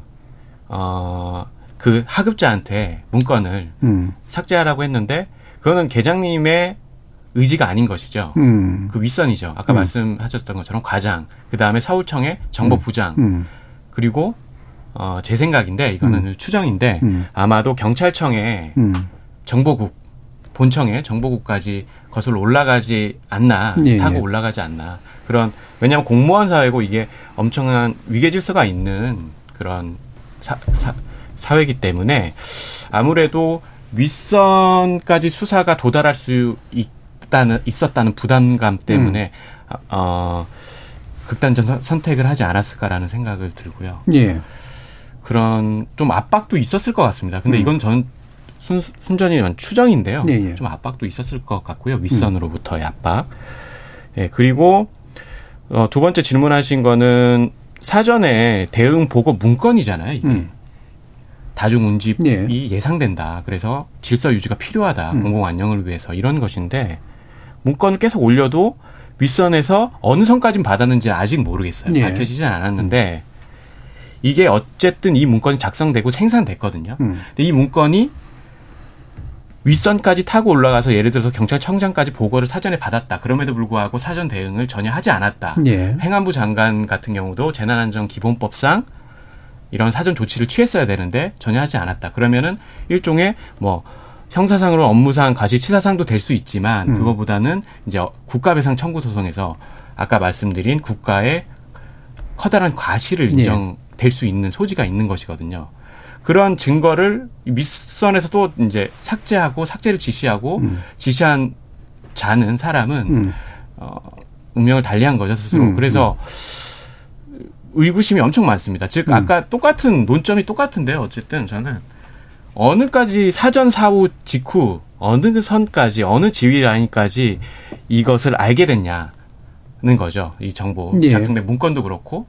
어, 그 하급자한테 문건을 음. 삭제하라고 했는데 그거는 계장님의 의지가 아닌 것이죠. 음. 그 윗선이죠. 아까 음. 말씀하셨던 것처럼 과장, 그 다음에 사후청의 정보부장, 음. 그리고 어, 제 생각인데 이거는 추정인데 음. 아마도 경찰청의 음. 정보국 본청에 정보국까지 거슬러 올라가지 않나 예, 타고 예. 올라가지 않나 그런 왜냐하면 공무원 사회고 이게 엄청난 위계 질서가 있는 그런 사, 사, 사회이기 때문에 아무래도 윗선까지 수사가 도달할 수 있 다는 있었다는 부담감 때문에 음. 어 극단적 선- 선택을 하지 않았을까라는 생각을 들고요. 예. 그런 좀 압박도 있었을 것 같습니다. 근데 음. 이건 전 순, 순전히 추정인데요. 예, 예. 좀 압박도 있었을 것 같고요. 윗선으로부터의 압박. 예, 그리고 어, 두 번째 질문하신 거는 사전에 대응 보고 문건이잖아요. 이게 음. 다중 운집이 예. 예상된다. 그래서 질서 유지가 필요하다. 음. 공공 안녕을 위해서 이런 것인데 문건을 계속 올려도 윗선에서 어느 선까지 받았는지 아직 모르겠어요. 예. 밝혀지진 않았는데 이게 어쨌든 이 문건이 작성되고 생산됐거든요. 음. 근데 이 문건이 윗선까지 타고 올라가서 예를 들어서 경찰청장까지 보고를 사전에 받았다. 그럼에도 불구하고 사전 대응을 전혀 하지 않았다. 예. 행안부 장관 같은 경우도 재난안전 기본법상 이런 사전 조치를 취했어야 되는데 전혀 하지 않았다. 그러면은 일종의 뭐 형사상으로 업무상 과실치사상도 될 수 있지만 음. 그거보다는 이제 국가배상 청구 소송에서 아까 말씀드린 국가의 커다란 과실을 네. 인정될 수 있는 소지가 있는 것이거든요. 그런 증거를 밑선에서 또 이제 삭제하고 삭제를 지시하고 음. 지시한 자는 사람은 음. 어, 운명을 달리한 거죠 스스로. 음, 그래서 의구심이 엄청 많습니다. 즉 음. 아까 똑같은 논점이 똑같은데요. 어쨌든 저는 어느까지 사전 사후 직후 어느 선까지 어느 지휘 라인까지 이것을 알게 됐냐는 거죠. 이 정보 예. 작성된 문건도 그렇고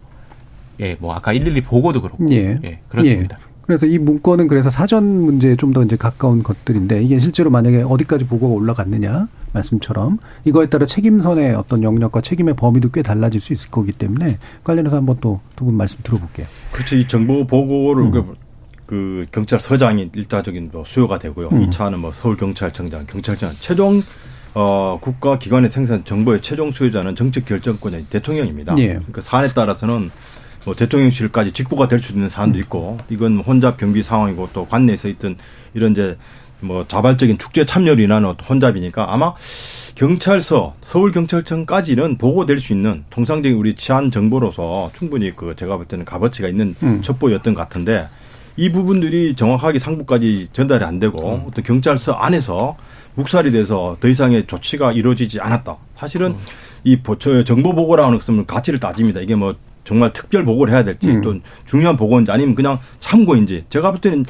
예, 뭐 아까 112 보고도 그렇고 예. 예, 그렇습니다. 그래서 이 문건은 그래서 사전 문제에 좀 더 이제 가까운 것들인데 이게 실제로 만약에 어디까지 보고가 올라갔느냐 말씀처럼 이거에 따라 책임선의 어떤 영역과 책임의 범위도 꽤 달라질 수 있을 거기 때문에 관련해서 한번 또 두 분 말씀 들어볼게요. 그렇죠. 이 정보 보고를 음. 그, 그 경찰서장이 일차적인 뭐 수요가 되고요. 음. 이 2차는 뭐 서울경찰청장, 경찰청 최종 어 국가 기관의 생산 정보의 최종 수요자는 정책 결정권이 대통령입니다. 예. 그러니까 사안에 따라서는 뭐 대통령실까지 직보가 될 수 있는 사안도 있고 이건 혼잡 경비 상황이고 또 관내에서 있던 이런 이제 뭐 자발적인 축제 참여를 인하는 어떤 혼잡이니까 아마 경찰서 서울 경찰청까지는 보고될 수 있는 통상적인 우리 치안 정보로서 충분히 그 제가 볼 때는 값어치가 있는 음. 첩보였던 것 같은데 이 부분들이 정확하게 상부까지 전달이 안 되고 어떤 경찰서 안에서 묵살이 돼서 더 이상의 조치가 이루어지지 않았다. 사실은 이 보- 저 정보 보고라는 것은 가치를 따집니다. 이게 뭐 정말 특별 보고를 해야 될지 음. 또 중요한 보고인지 아니면 그냥 참고인지 제가 볼 때는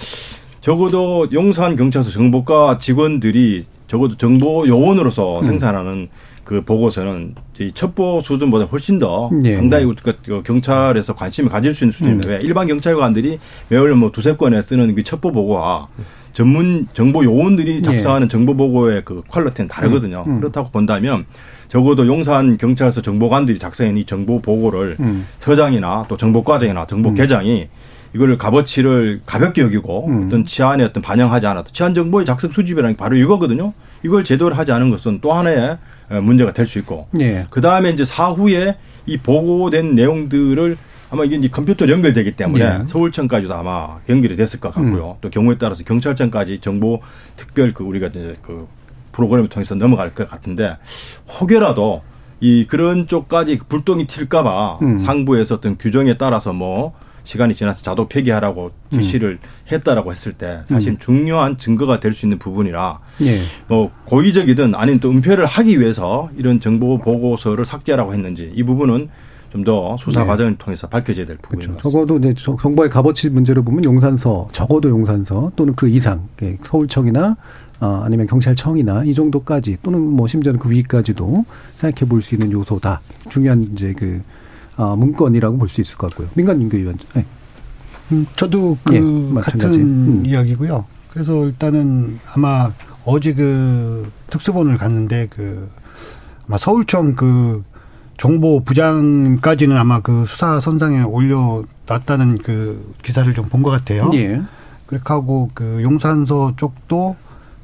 적어도 용산 경찰서 정보과 직원들이 적어도 정보 요원으로서 생산하는 그 보고서는 이 첩보 수준보다 훨씬 더 예. 상당히 그- 그 경찰에서 관심을 가질 수 있는 수준입니다. 왜 일반 경찰관들이 매월 뭐 두세 건에 쓰는 그 첩보 보고와 전문 정보 요원들이 작성하는 정보 보고의 그 퀄리티는 다르거든요. 음. 그렇다고 본다면 적어도 용산 경찰서 정보관들이 작성한 이 정보 보고를 음. 서장이나 또 정보과장이나 정보계장이 이거를 값어치를 가볍게 여기고 음. 어떤 치안에 어떤 반영하지 않았다. 치안 정보의 작성 수집이라는 게 바로 이거거든요. 이걸 제대로 하지 않은 것은 또 하나의 어, 문제가 될 수 있고 예. 그 다음에 이제 사후에 이 보고된 내용들을 아마 이게 이제 컴퓨터로 연결되기 때문에 예. 서울청까지도 아마 연결이 됐을 것 같고요. 또 경우에 따라서 경찰청까지 정보 특별 그 우리가 이제 그 프로그램을 통해서 넘어갈 것 같은데 혹여라도 이 그런 쪽까지 불똥이 튈까봐 음. 상부에서 어떤 규정에 따라서 뭐 시간이 지나서 자동 폐기하라고 음. 지시를 했다라고 했을 때 사실 중요한 증거가 될 수 있는 부분이라 예. 뭐 고의적이든 아니면 또 은폐를 하기 위해서 이런 정보 보고서를 삭제하라고 했는지 이 부분은 좀더 수사 네. 과정을 통해서 밝혀져야 될 부분인 그렇죠. 적어도 이제 저- 정보의 값어치 문제로 보면 용산서 적어도 용산서 또는 그 이상 예, 서울청이나 어, 아니면 경찰청이나 이 정도까지 또는 뭐 심지어는 그 위까지도 생각해 볼 수 있는 요소다. 중요한 이제 그 어, 문건이라고 볼 수 있을 것 같고요. 민간 인교위원장. 네. 음, 저도 그 예. 같은 음. 이야기고요. 그래서 일단은 아마 어제 그 특수본을 갔는데 그 아마 서울청 그 정보 부장까지는 아마 그 수사 선상에 올려놨다는 그 기사를 좀 본 것 같아요. 예. 그렇게 하고 그 용산서 쪽도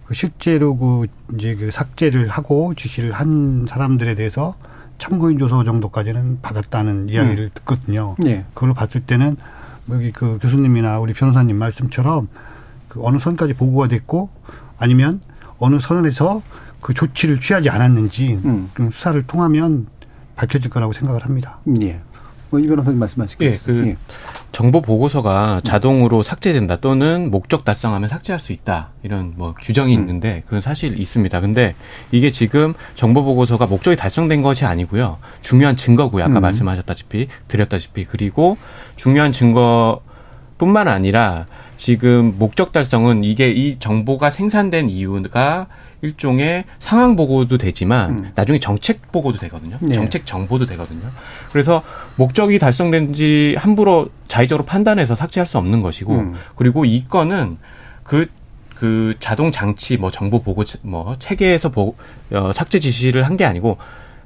그 실제로 그 이제 그 삭제를 하고 지시를 한 사람들에 대해서 참고인 조서 정도까지는 받았다는 이야기를 듣거든요. 예. 그걸 봤을 때는 뭐 여기 그 교수님이나 우리 변호사님 말씀처럼 그 어느 선까지 보고가 됐고 아니면 어느 선에서 그 조치를 취하지 않았는지 음. 좀 수사를 통하면 밝혀질 거라고 생각을 합니다. 예. 뭐, 이 변호사님 예, 말씀하시겠어요? 그 정보 보고서가 자동으로 삭제된다 또는 목적 달성하면 삭제할 수 있다 이런 뭐 규정이 음. 있는데 그건 사실 있습니다. 근데 이게 지금 정보 보고서가 목적이 달성된 것이 아니고요. 중요한 증거고요. 아까 음. 말씀하셨다시피 드렸다시피 그리고 중요한 증거뿐만 아니라 지금 목적 달성은 이게 이 정보가 생산된 이유가 일종의 상황 보고도 되지만 음. 나중에 정책 보고도 되거든요. 네. 정책 정보도 되거든요. 그래서 목적이 달성된지 함부로 자의적으로 판단해서 삭제할 수 없는 것이고 음. 그리고 이 건은 그, 그 자동 장치 뭐 정보 보고 체- 뭐 체계에서 보, 어, 삭제 지시를 한 게 아니고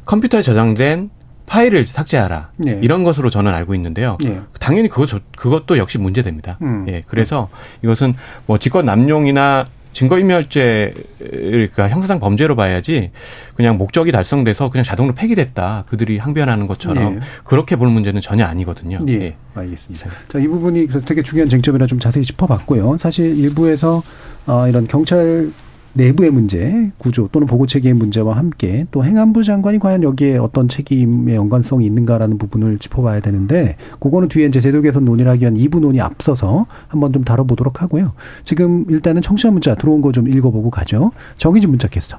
컴퓨터에 저장된 파일을 삭제하라 네. 이런 것으로 저는 알고 있는데요. 예. 당연히 저- 그것도 역시 문제됩니다. 음. 예, 그래서 이것은 뭐 직권 남용이나 증거인멸죄가 형사상 범죄로 봐야지 그냥 목적이 달성돼서 그냥 자동으로 폐기됐다 그들이 항변하는 것처럼 예. 그렇게 볼 문제는 전혀 아니거든요. 예, 예. 알겠습니다. 자, 이 부분이 그래서 되게 중요한 쟁점이라 좀 자세히 짚어봤고요. 사실 일부에서 어, 이런 경찰 내부의 문제, 구조 또는 보고 체계의 문제와 함께 또 행안부 장관이 과연 여기에 어떤 책임의 연관성이 있는가라는 부분을 짚어봐야 되는데 그거는 뒤에 이제 제도 개선 논의를 하기 위한 2부 논의 앞서서 한번 좀 다뤄보도록 하고요. 지금 일단은 청취자 문자 들어온 거 좀 읽어보고 가죠. 정희진 문자 캐스터.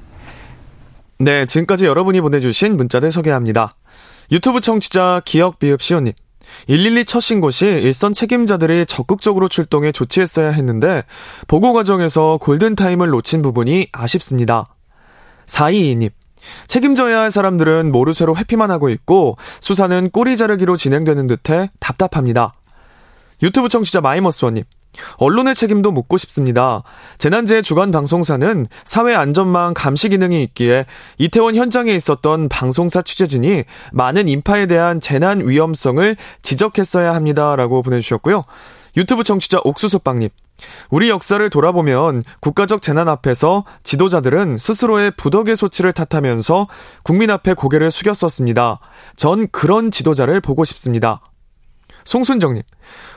네, 지금까지 여러분이 보내주신 문자들 소개합니다. 유튜브 청취자 기억 비읍 시온님. 112 첫 신고 시 일선 책임자들이 적극적으로 출동해 조치했어야 했는데 보고 과정에서 골든타임을 놓친 부분이 아쉽습니다. 422님. 책임져야 할 사람들은 모르쇠로 회피만 하고 있고 수사는 꼬리 자르기로 진행되는 듯해 답답합니다. 유튜브 청취자 마이머스원님. 언론의 책임도 묻고 싶습니다. 재난재해 주간 방송사는 사회 안전망 감시 기능이 있기에 이태원 현장에 있었던 방송사 취재진이 많은 인파에 대한 재난 위험성을 지적했어야 합니다라고 보내주셨고요. 유튜브 청취자 옥수수빵님. 우리 역사를 돌아보면 국가적 재난 앞에서 지도자들은 스스로의 부덕의 소치를 탓하면서 국민 앞에 고개를 숙였었습니다. 전 그런 지도자를 보고 싶습니다. 송순정님,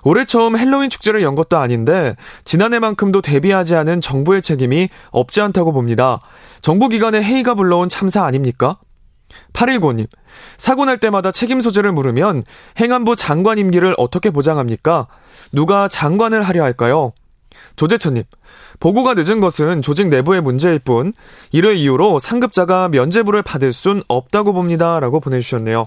올해 처음 헬로윈 축제를 연 것도 아닌데 지난해만큼도 대비하지 않은 정부의 책임이 없지 않다고 봅니다. 정부기관의 회의가 불러온 참사 아닙니까? 819님, 사고 날 때마다 책임 소재를 물으면 행안부 장관 임기를 어떻게 보장합니까? 누가 장관을 하려 할까요? 조재천님, 보고가 늦은 것은 조직 내부의 문제일 뿐, 이를 이유로 상급자가 면제부를 받을 순 없다고 봅니다. 라고 보내주셨네요.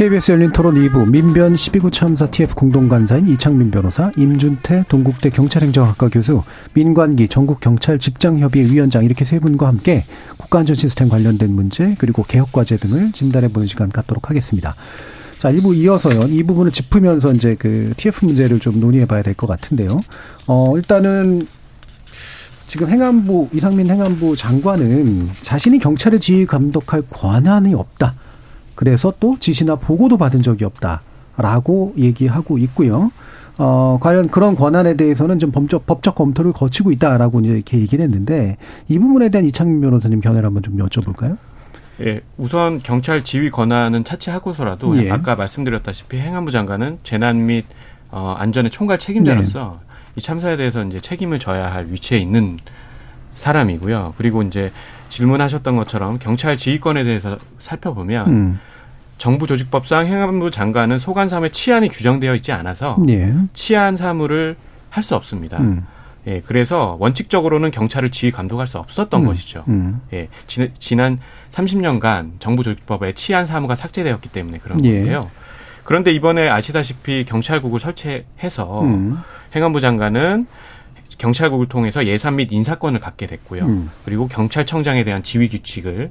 KBS 열린 토론 2부 민변 12구 참사 TF 공동간사인 이창민 변호사, 임준태 동국대 경찰행정학과 교수, 민관기 전국경찰 직장협의회 위원장 이렇게 세 분과 함께 국가안전 시스템 관련된 문제 그리고 개혁과제 등을 진단해보는 시간 갖도록 하겠습니다. 자, 1부 이어서요. 이 부분을 짚으면서 이제 그 TF 문제를 좀 논의해봐야 될 것 같은데요. 어, 일단은 지금 행안부 이상민 행안부 장관은 자신이 경찰의 지휘 감독할 권한이 없다. 그래서 또 지시나 보고도 받은 적이 없다라고 얘기하고 있고요. 어, 과연 그런 권한에 대해서는 좀 법적, 법적 검토를 거치고 있다라고 이제 이렇게 얘기를 했는데 이 부분에 대한 이창민 변호사님 견해를 한번 좀 여쭤볼까요? 예, 우선 경찰 지휘 권한은 차치하고서라도 예. 아까 말씀드렸다시피 행안부 장관은 재난 및 어, 안전의 총괄 책임자로서 네. 이 참사에 대해서 이제 책임을 져야 할 위치에 있는 사람이고요. 그리고 이제 질문하셨던 것처럼 경찰 지휘권에 대해서 살펴보면 음. 정부 조직법상 행안부 장관은 소관 사무의 치안이 규정되어 있지 않아서 예. 치안 사무를 할 수 없습니다. 음. 예, 그래서 원칙적으로는 경찰을 지휘 감독할 수 없었던 음. 것이죠. 음. 예, 지, 지난 30년간 정부 조직법에 치안 사무가 삭제되었기 때문에 그런 예. 건데요. 그런데 이번에 아시다시피 경찰국을 설치해서 음. 행안부 장관은 경찰국을 통해서 예산 및 인사권을 갖게 됐고요. 음. 그리고 경찰청장에 대한 지휘 규칙을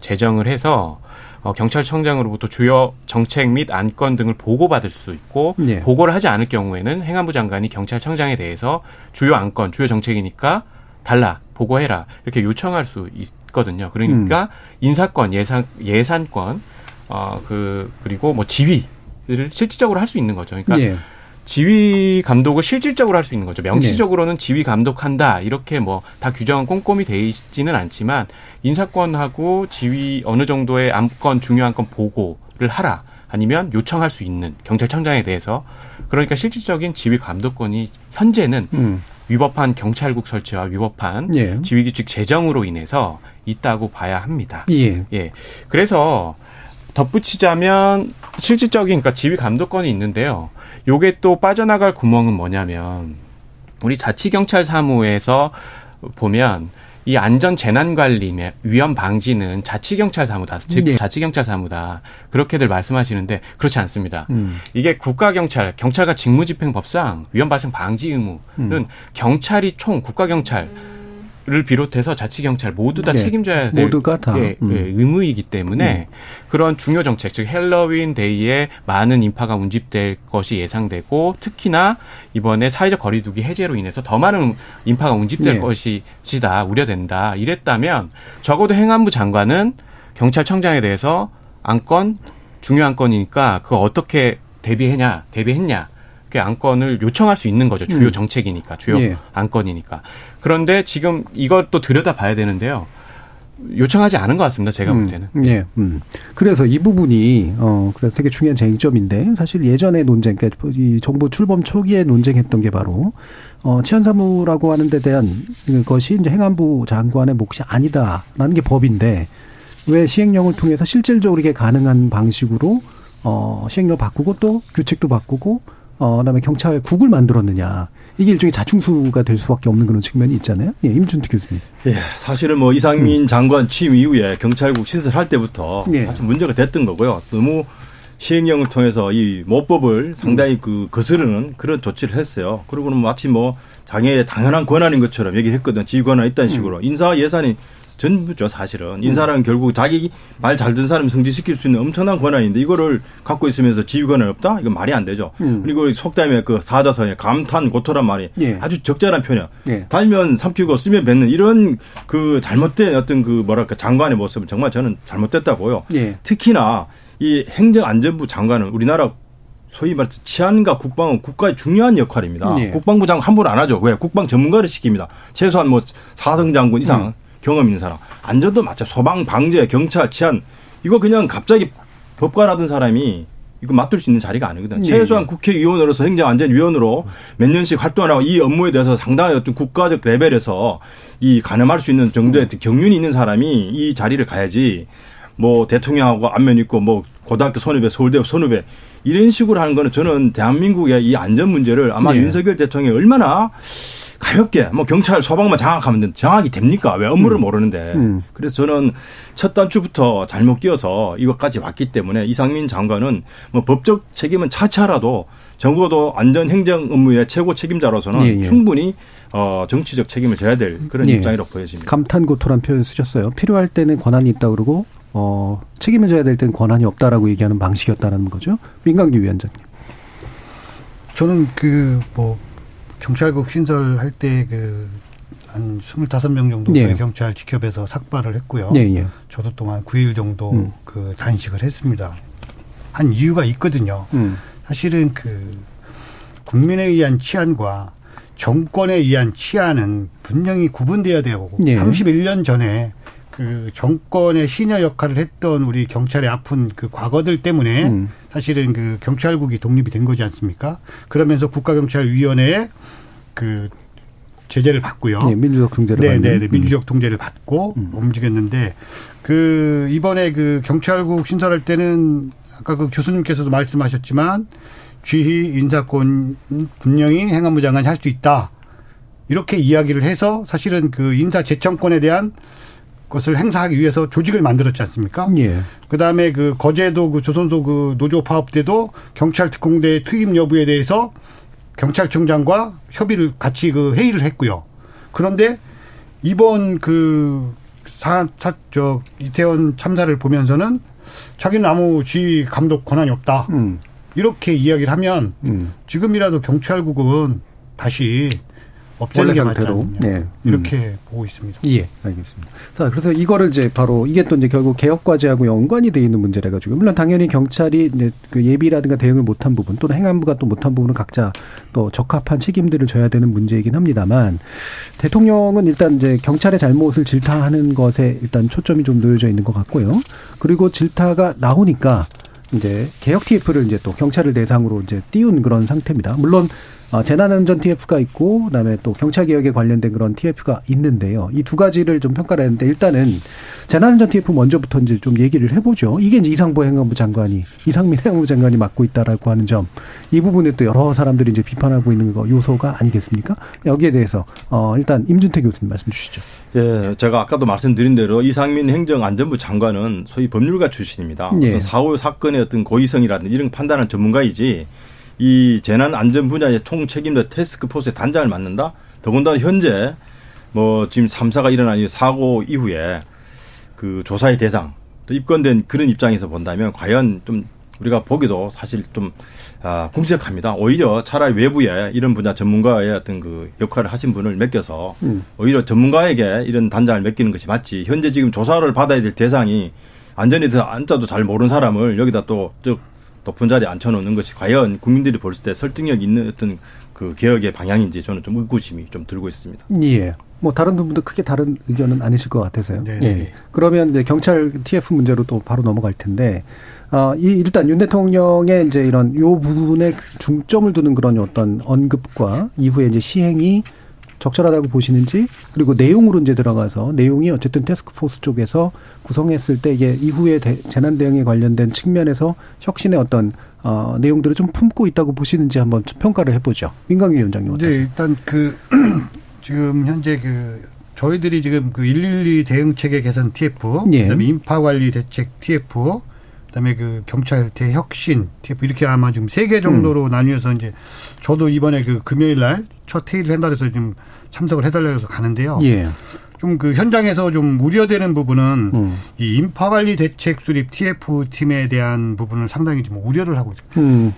제정을 해서 어, 경찰청장으로부터 주요 정책 및 안건 등을 보고받을 수 있고 네. 보고를 하지 않을 경우에는 행안부 장관이 경찰청장에 대해서 주요 안건, 주요 정책이니까 달라 보고해라 이렇게 요청할 수 있거든요. 그러니까 음. 인사권, 예산 예산권, 어 그 그리고 뭐 지휘를 실질적으로 할 수 있는 거죠. 그러니까. 네. 지휘 감독을 실질적으로 할 수 있는 거죠. 명시적으로는 네. 지휘 감독한다 이렇게 뭐 다 규정은 꼼꼼히 돼 있지는 않지만 인사권하고 지휘 어느 정도의 안건 중요한 건 보고를 하라 아니면 요청할 수 있는 경찰청장에 대해서 그러니까 실질적인 지휘 감독권이 현재는 음. 위법한 경찰국 설치와 위법한 예. 지휘 규칙 제정으로 인해서 있다고 봐야 합니다. 예. 예. 그래서 덧붙이자면 실질적인 그러니까 지휘 감독권이 있는데요. 요게 또 빠져나갈 구멍은 뭐냐면 우리 자치경찰 사무에서 보면 이 안전 재난 관리 위험 방지는 자치 경찰 사무다. 즉 네. 자치 경찰 사무다. 그렇게들 말씀하시는데 그렇지 않습니다. 음. 이게 국가 경찰, 경찰과 직무 집행 법상 위험 발생 방지 의무는 음. 경찰이 총 국가 경찰 를 비롯해서 자치 경찰 모두 다 네. 책임져야 될 모두가 다. 예, 음. 예, 의무이기 때문에 그런 중요 정책, 즉 헬로윈 데이에 많은 인파가 운집될 것이 예상되고 특히나 이번에 사회적 거리두기 해제로 인해서 더 많은 인파가 운집될 네. 것이다 우려된다. 이랬다면 적어도 행안부 장관은 경찰청장에 대해서 안건 중요 안건이니까 그거 어떻게 대비했냐, 대비했냐. 그 안건을 요청할 수 있는 거죠. 주요 음. 정책이니까, 주요 예. 안건이니까. 그런데 지금 이것도 들여다 봐야 되는데요. 요청하지 않은 것 같습니다. 제가 볼 때는. 음, 예. 음. 그래서 이 부분이 어 그래서 되게 중요한 쟁점인데 사실 예전에 논쟁, 그러니까 이 정부 출범 초기에 논쟁했던 게 바로 어 치안사무라고 하는 데 대한 것이 이제 행안부 장관의 몫이 아니다라는 게 법인데 왜 시행령을 통해서 실질적으로 이게 가능한 방식으로 어 시행령 바꾸고 또 규칙도 바꾸고 어 그다음에 경찰국을 만들었느냐 이게 일종의 자충수가 될 수밖에 없는 그런 측면이 있잖아요. 예, 임준태 교수님. 예, 사실은 뭐 이상민 장관 취임 이후에 경찰국 신설할 때부터 예. 사실 문제가 됐던 거고요. 너무 시행령을 통해서 이 모법을 상당히 그 거스르는 그런 조치를 했어요. 그리고는 마치 뭐 당의 당연한 권한인 것처럼 얘기를 했거든. 지휘 권한 있다는 식으로 인사 예산이 전부죠, 사실은. 인사라는 결국 자기 말 잘 듣는 사람 승진시킬 수 있는 엄청난 권한인데 이거를 갖고 있으면서 지휘 권한 없다? 이건 말이 안 되죠. 음. 그리고 속담에 그 사자성에 감탄 고토란 말이 예. 아주 적절한 표현. 예. 달면 삼키고 쓰면 뱉는 이런 그 잘못된 어떤 그 뭐랄까 장관의 모습은 정말 저는 잘못됐다고요. 예. 특히나 이 행정안전부 장관은 우리나라 소위 말해서 치안과 국방은 국가의 중요한 역할입니다. 예. 국방부 장관 함부로 안 하죠. 왜? 국방 전문가를 시킵니다. 최소한 뭐 사등 장군 이상 음. 경험 있는 사람. 안전도 마찬 소방, 방제, 경찰, 치안 이거 그냥 갑자기 법관 하던 사람이 이거 맡을 수 있는 자리가 아니거든요. 예. 최소한 국회의원으로서 행정안전위원으로 몇 년씩 활동하고 이 업무에 대해서 상당한 어떤 국가적 레벨에서 이 가늠할 수 있는 정도의 어떤 경륜이 있는 사람이 이 자리를 가야지 뭐 대통령하고 안면 있고 뭐 고등학교 선후배, 서울대 선후배 이런 식으로 하는 거는 저는 대한민국의 이 안전 문제를 아마 네. 윤석열 대통령이 얼마나 가볍게 뭐 경찰 소방만 장악하면 장악이 됩니까? 왜 업무를 모르는데. 음. 그래서 저는 첫 단추부터 잘못 끼어서 이것까지 왔기 때문에 이상민 장관은 뭐 법적 책임은 차차라도 적어도 안전 행정 업무의 최고 책임자로서는 예, 예. 충분히 어 정치적 책임을 져야 될 그런 예. 입장이라고 보여집니다. 감탄고토란 표현 쓰셨어요. 필요할 때는 권한이 있다 그러고 어 책임을 져야 될 때는 권한이 없다라고 얘기하는 방식이었다는 거죠. 민강기 위원장님. 저는 그 뭐 경찰국 신설할 때 그한 25명 정도 예. 경찰 직협에서 삭발을 했고요. 예, 예. 저도 동안 9일 정도 음. 그 단식을 했습니다. 한 이유가 있거든요. 음. 사실은 그 국민에 의한 치안과 정권에 의한 치안은 분명히 구분돼야 되고 예. 31년 전에 그 정권의 시녀 역할을 했던 우리 경찰의 아픈 그 과거들 때문에 음. 사실은 그 경찰국이 독립이 된 거지 않습니까? 그러면서 국가경찰위원회에 그 제재를 받고요. 예, 민주적 통제를 네, 받는. 네, 네. 음. 민주적 통제를 받고 움직였는데 그 이번에 그 경찰국 신설할 때는 아까 그 교수님께서도 말씀하셨지만 쥐희 인사권 분명히 행안부 장관이 할 수 있다. 이렇게 이야기를 해서 사실은 그 인사 제청권에 대한 것을 행사하기 위해서 조직을 만들었지 않습니까? 예. 그다음에 그 거제도 그 조선소 그 노조 파업 때도 경찰 특공대 투입 여부에 대해서 경찰청장과 협의를 같이 그 회의를 했고요. 그런데 이번 그 사, 사, 저, 이태원 참사를 보면서는 자기는 아무 지휘 감독 권한이 없다. 음. 이렇게 이야기를 하면 음. 지금이라도 경찰국은 다시 상태로. 않느냐. 네. 이렇게 보고 있습니다. 예, 알겠습니다. 자, 그래서 이거를 이제 바로 이게 또 이제 결국 개혁 과제하고 연관이 돼 있는 문제라 가지고 물론 당연히 경찰이 이제 그 예비라든가 대응을 못한 부분 또는 행안부가 또 못한 부분은 각자 또 적합한 책임들을 져야 되는 문제이긴 합니다만 대통령은 일단 이제 경찰의 잘못을 질타하는 것에 일단 초점이 좀 놓여져 있는 것 같고요. 그리고 질타가 나오니까 이제 개혁 TF를 이제 또 경찰을 대상으로 이제 띄운 그런 상태입니다. 물론 어, 재난안전 TF가 있고 그다음에 또 경찰 개혁에 관련된 그런 TF가 있는데요. 이 두 가지를 좀 평가를 했는데 일단은 재난안전 TF 먼저부터 이제 좀 얘기를 해보죠. 이게 이제 이상보 행안부 장관이 이상민 행안부 장관이 맡고 있다라고 하는 점 이 부분에 또 여러 사람들이 이제 비판하고 있는 거 요소가 아니겠습니까? 여기에 대해서 어 일단 임준태 교수님 말씀 주시죠. 예, 제가 아까도 말씀드린 대로 이상민 행정안전부 장관은 소위 법률가 출신입니다. 예. 사후 사건의 어떤 고의성이라든지 이런 판단하는 전문가이지 이 재난 안전 분야의 총 책임자 테스크포스의 단장을 맡는다. 더군다나 현재 뭐 지금 참사가 일어난 이 사고 이후에 그 조사의 대상 또 입건된 그런 입장에서 본다면 과연 좀 우리가 보기도 사실 좀 아, 궁색합니다. 오히려 차라리 외부에 이런 분야 전문가의 어떤 그 역할을 하신 분을 맡겨서 음. 오히려 전문가에게 이런 단장을 맡기는 것이 맞지. 현재 지금 조사를 받아야 될 대상이 안전에 대해서 안자도 잘 모르는 사람을 여기다 또, 저, 높은 자리에 앉혀놓는 것이 과연 국민들이 볼 때 설득력 있는 어떤 그 개혁의 방향인지 저는 좀 의구심이 좀 들고 있습니다. 예. 뭐 다른 분도 크게 다른 의견은 아니실 것 같아서요. 네. 예. 그러면 이제 경찰 TF 문제로 또 바로 넘어갈 텐데, 어, 이 일단 윤 대통령의 이제 이런 요 부분에 중점을 두는 그런 어떤 언급과 이후에 이제 시행이 적절하다고 보시는지 그리고 내용으로 이제 들어가서 내용이 어쨌든 테스크포스 쪽에서 구성했을 때 이게 이후에 대, 재난 대응에 관련된 측면에서 혁신의 어떤 어, 내용들을 좀 품고 있다고 보시는지 한번 좀 평가를 해보죠. 민강기 위원장님 네, 어떠세요? 일단 그 <clears throat> 지금 현재 그 저희들이 지금 그 112 대응 체계 개선 TF, 예. 그다음에 인파 관리 대책 TF, 그다음에 그 경찰 대혁신 TF 이렇게 아마 지금 세 개 정도로 음. 나뉘어서 이제 저도 이번에 그 금요일 날 첫 회의를 한다 해서 좀 참석을 해달라고 해서 가는데요. 예. 좀그 현장에서 좀 우려되는 부분은 음. 이 인파 관리 대책 수립 TF 팀에 대한 부분을 상당히 좀 우려를 하고 있어요. 음.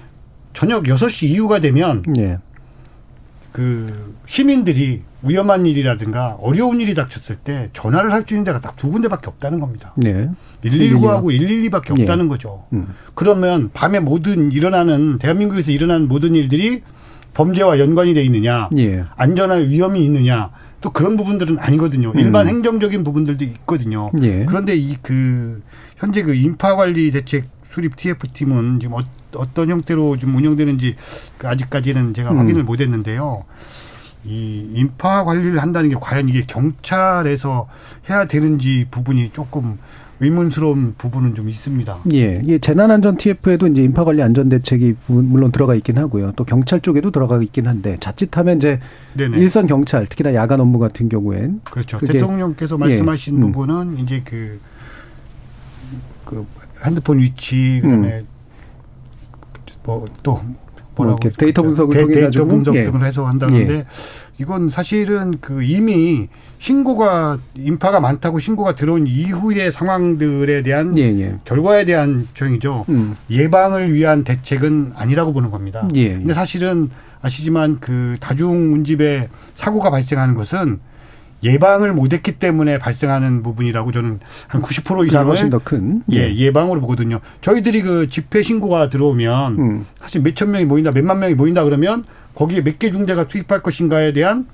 저녁 6시 이후가 되면 예. 그 시민들이 위험한 일이라든가 어려운 일이 닥쳤을 때 전화를 할 수 있는 데가 딱 두 군데밖에 없다는 겁니다. 네. 119하고 112밖에 예. 없다는 거죠. 음. 그러면 밤에 모든 일어나는 대한민국에서 일어나는 모든 일들이 범죄와 연관이 돼 있느냐, 예. 안전할 위험이 있느냐, 또 그런 부분들은 아니거든요. 일반 행정적인 부분들도 있거든요. 음. 예. 그런데 이 그 현재 그 인파 관리 대책 수립 TF 팀은 지금 어, 어떤 형태로 좀 운영되는지 그 아직까지는 제가 음. 확인을 못 했는데요. 이 인파 관리를 한다는 게 과연 이게 경찰에서 해야 되는지 부분이 조금 의문스러운 부분은 좀 있습니다. 예. 이게 재난안전 TF에도 이제 인파관리 안전대책이 부- 물론 들어가 있긴 하고요. 또 경찰 쪽에도 들어가 있긴 한데 자칫하면 이제 네네. 일선 경찰 특히나 야간 업무 같은 경우엔 그렇죠. 대통령께서 말씀하신 예. 음. 부분은 이제 그, 그 핸드폰 위치 그다음에 뭐또 음. 이렇게 데이터 분석을 데- 통해 데이터 분석 예. 등을 해서 한다는데 이건 사실은 그 이미 신고가 인파가 많다고 신고가 들어온 이후의 상황들에 대한 예, 예. 결과에 대한 조정이죠. 음. 예방을 위한 대책은 아니라고 보는 겁니다. 예, 예. 근데 사실은 아시지만 그 다중 운집에 사고가 발생하는 것은 예방을 못했기 때문에 발생하는 부분이라고 저는 한 90% 그게 이상을 훨씬 더 큰. 예, 예방으로 보거든요. 저희들이 그 집회 신고가 들어오면 음. 사실 몇천 명이 모인다, 몇만 명이 모인다 그러면 거기에 몇 개 중대가 투입할 것인가에 대한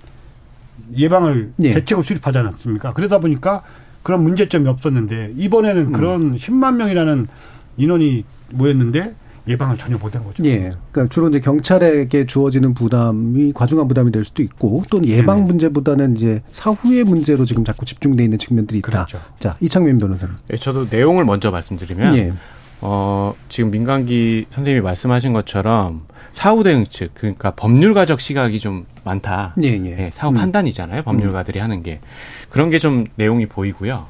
예방을 예. 대책을 수립하지 않았습니까? 그러다 보니까 그런 문제점이 없었는데 이번에는 음. 그런 10만 명이라는 인원이 모였는데 예방을 전혀 못한 거죠. 예. 그러니까 주로 이제 경찰에게 주어지는 부담이 과중한 부담이 될 수도 있고 또는 예방 네네. 문제보다는 이제 사후의 문제로 지금 자꾸 집중돼 있는 측면들이 있다. 그렇죠. 자, 이창민 변호사님. 네, 저도 내용을 먼저 말씀드리면 예. 어, 지금 민강기 선생님이 말씀하신 것처럼 사후 대응 측 그러니까 법률가적 시각이 좀 많다. 예, 예. 예, 사후 음. 판단이잖아요. 법률가들이 하는 게 그런 게 좀 내용이 보이고요.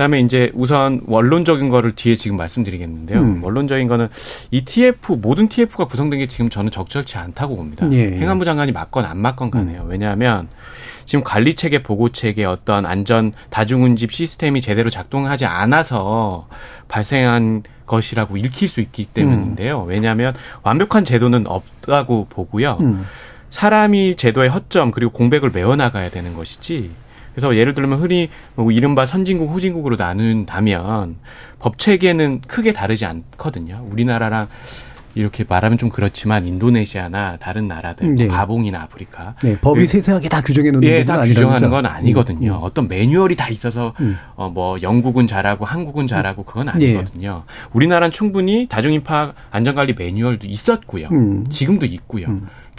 그다음에 이제 우선 원론적인 거를 뒤에 지금 말씀드리겠는데요. 음. 원론적인 거는 이 TF 모든 TF가 구성된 게 지금 저는 적절치 않다고 봅니다. 예, 예. 행안부 장관이 맞건 안 맞건 간에요. 왜냐하면 지금 관리 체계, 보고 체계, 어떤 안전 다중운집 시스템이 제대로 작동하지 않아서 발생한 것이라고 읽힐 수 있기 때문인데요. 왜냐하면 완벽한 제도는 없다고 보고요. 음. 사람이 제도의 허점 그리고 공백을 메워나가야 되는 것이지. 그래서 예를 들면 흔히 뭐 이른바 선진국, 후진국으로 나눈다면 법 체계는 크게 다르지 않거든요. 우리나라랑 이렇게 말하면 좀 그렇지만 인도네시아나 다른 나라들, 네. 가봉이나 아프리카 네, 법이 그- 세세하게 다 규정해 놓는 예, 다 규정하는. 건 아니거든요. 음, 음. 어떤 매뉴얼이 다 있어서 음. 어뭐 영국은 잘하고 한국은 잘하고 그건 예. 아니거든요. 우리나라는 충분히 다중인파 안전관리 매뉴얼도 있었고요. 음. 지금도 있고요.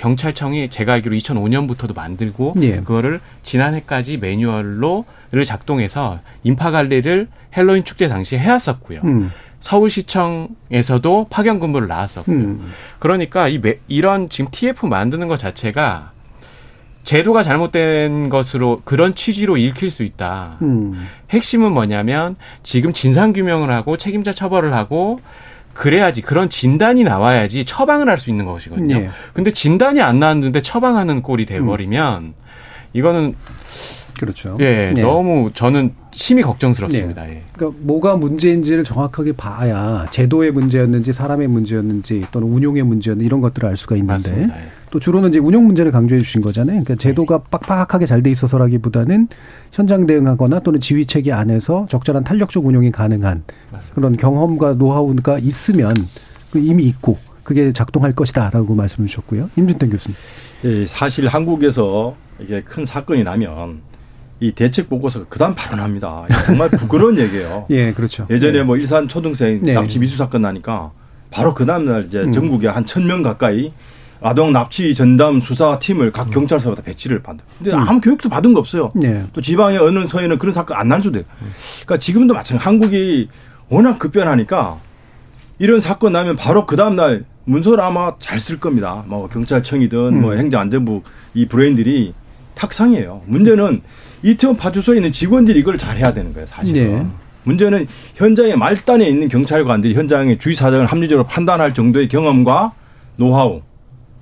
음. 경찰청이 제가 알기로 2005년부터도 만들고 예. 그거를 지난해까지 매뉴얼로를 작동해서 인파 관리를 헬로윈 축제 당시에 해왔었고요. 음. 서울시청에서도 파견 근무를 나왔었고요. 음. 그러니까 이 매- 이런 지금 TF 만드는 것 자체가 제도가 잘못된 것으로 그런 취지로 읽힐 수 있다. 음. 핵심은 뭐냐면 지금 진상 규명을 하고 책임자 처벌을 하고 그래야지 그런 진단이 나와야지 처방을 할 수 있는 것이거든요. 예. 근데 진단이 안 나왔는데 처방하는 꼴이 돼 버리면 이거는 그렇죠. 예, 네. 너무 저는 심히 걱정스럽습니다. 예. 그러니까 뭐가 문제인지를 정확하게 봐야 제도의 문제였는지 사람의 문제였는지 또는 운용의 문제였는지 이런 것들을 알 수가 있는데 맞습니다. 예. 또 주로는 이제 운용 문제를 강조해 주신 거잖아요. 그러니까 제도가 빡빡하게 잘 돼 있어서라기보다는 현장 대응하거나 또는 지휘 체계 안에서 적절한 탄력적 운용이 가능한 그런 경험과 노하우가 있으면 그 이미 있고 그게 작동할 것이다라고 말씀을 주셨고요. 임준태 교수님. 예, 사실 한국에서 이게 큰 사건이 나면 이 대책 보고서가 그다음 발언합니다. 정말 <laughs> 부끄러운 얘기예요. 예, 그렇죠. 예전에 예. 뭐 일산 초등생 네. 납치 미수 사건 나니까 바로 그 다음 날 이제 음. 전국에 한 천 명 가까이 아동 납치 전담 수사 팀을 각 경찰서마다 배치를 받는. 근데 음. 아무 교육도 받은 거 없어요. 네. 또 지방의 어느 서에는 그런 사건 안날 수도 돼요. 그러니까 지금도 마찬가지. 한국이 워낙 급변하니까 이런 사건 나면 바로 그 다음 날 문서를 아마 잘 쓸 겁니다. 뭐 경찰청이든 뭐 음. 행정안전부 이 브레인들이 탁상이에요. 문제는 이태원 파주소에 있는 직원들이 이걸 잘 해야 되는 거예요. 사실은. 네. 문제는 현장의 말단에 있는 경찰관들이 현장의 주의 사정을 합리적으로 판단할 정도의 경험과 노하우,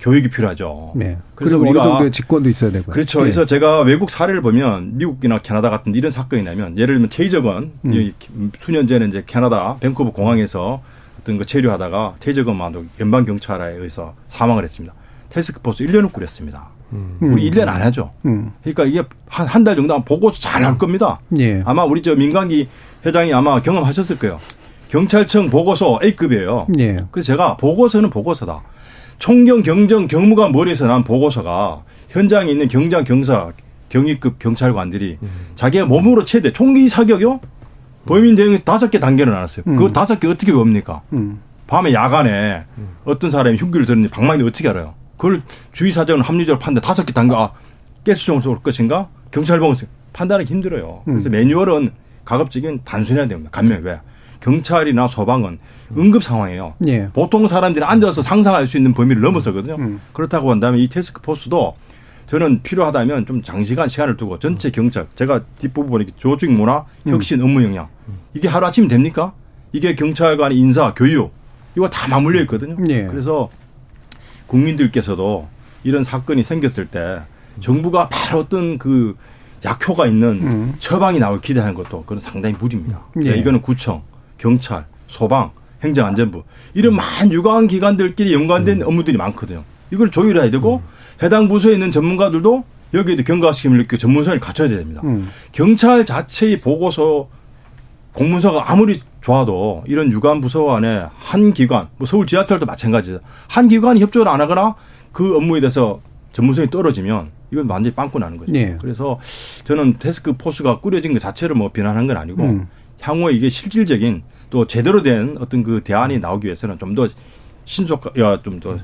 교육이 필요하죠. 네. 그래서 어느 우리가 정도의 직권도 있어야 되고요. 그렇죠. 네. 그래서 제가 외국 사례를 보면 미국이나 캐나다 같은 데 이런 사건이 나면 예를 들면 테이저건 음. 이 수년 전에 이제 캐나다 밴쿠버 공항에서 어떤 거 체류하다가 테이저건 만도 연방 경찰에 의해서 사망을 했습니다. 테스크포스 1년을 꾸렸습니다. 우리 음. 1년 안 하죠. 음. 그러니까 이게 한 한 달 정도 하면 보고서 잘할 겁니다. 예. 아마 우리 저 민간기 회장이 아마 경험하셨을 거예요. 경찰청 보고서 A급이에요. 예. 그래서 제가 보고서는 보고서다. 총경 경정 경무관 머리에서 난 보고서가 현장에 있는 경장 경사 경위급 경찰관들이 자기가 몸으로 최대 총기 사격요 범인 대응에 다섯 개 단계를 나눴어요. 음. 그 다섯 개 어떻게 외웁니까? 음. 밤에 야간에 어떤 사람이 흉기를 들었는지 방망이 어떻게 알아요? 그걸 주의 사정은 합리적으로 판단 다섯 개 단계 아 가스총을 쏠 것인가 경찰봉을 쏠- 판단하기 힘들어요. 그래서 음. 매뉴얼은 가급적인 단순해야 됩니다. 간면 왜? 경찰이나 소방은 응급 상황이에요. 예. 보통 사람들이 앉아서 상상할 수 있는 범위를 넘어서거든요. 음. 그렇다고 한다면 이 테스크 포스도 저는 필요하다면 좀 장시간 시간을 두고 전체 경찰, 제가 뒷부분에 조직 문화, 혁신, 업무 역량 이게 하루 아침 됩니까? 이게 경찰관의 인사, 교육 이거 다 맞물려 있거든요. 예. 그래서 국민들께서도 이런 사건이 생겼을 때 정부가 바로 어떤 그 약효가 있는 음. 처방이 나올 기대하는 것도 그건 상당히 무리입니다. 예. 이거는 구청, 경찰, 소방, 행정안전부 이런 많은 유관 기관들끼리 연관된 업무들이 많거든요. 이걸 조율해야 되고 해당 부서에 있는 전문가들도 여기에도 경각심을 느끼고 전문성을 갖춰야 됩니다. 음. 경찰 자체의 보고서 공문서가 아무리 좋아도 이런 유관 부서 안에 한 기관, 뭐 서울 지하철도 마찬가지죠. 한 기관이 협조를 안 하거나 그 업무에 대해서 전문성이 떨어지면 이건 완전히 빵꾸 나는 거죠. 예. 그래서 저는 테스크 포스가 꾸려진 것 자체를 뭐 비난한 건 아니고 음. 향후에 이게 실질적인 또 제대로 된 어떤 그 대안이 나오기 위해서는 좀 더 신속, 야, 좀 더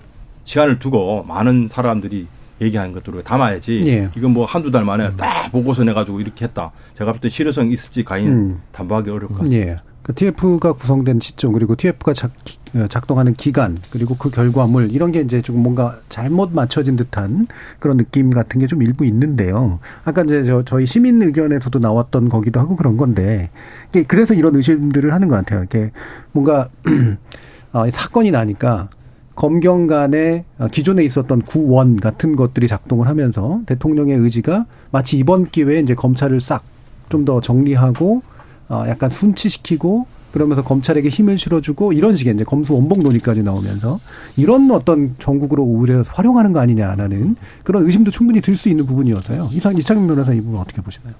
시간을 두고 많은 사람들이 얘기하는 것들을 담아야지. 예. 이건 뭐 한두 달 만에 딱 보고서 내가지고 이렇게 했다. 제가 볼 때 실효성이 있을지 과연 음. 담보하기 어려울 것 같습니다. 예. 그 TF가 구성된 시점 그리고 TF가 작, 어, 작동하는 기간 그리고 그 결과물 이런 게 이제 조금 뭔가 잘못 맞춰진 듯한 그런 느낌 같은 게 좀 일부 있는데요. 아까 이제 저 저희 시민 의견에서도 나왔던 거기도 하고 그런 건데 이게 그래서 이런 의심들을 하는 것 같아요. 이게 뭔가 <clears throat> 어, 사건이 나니까 검경 간에 어, 기존에 있었던 구원 같은 것들이 작동을 하면서 대통령의 의지가 마치 이번 기회에 이제 검찰을 싹 좀 더 정리하고 어, 약간 순치시키고 그러면서 검찰에게 힘을 실어주고 이런 식의 이제 검수 원복 논의까지 나오면서 이런 어떤 전국으로 오히려 활용하는 거 아니냐라는 그런 의심도 충분히 들 수 있는 부분이어서요. 이상 이창민 변호사 이 부분 어떻게 보시나요?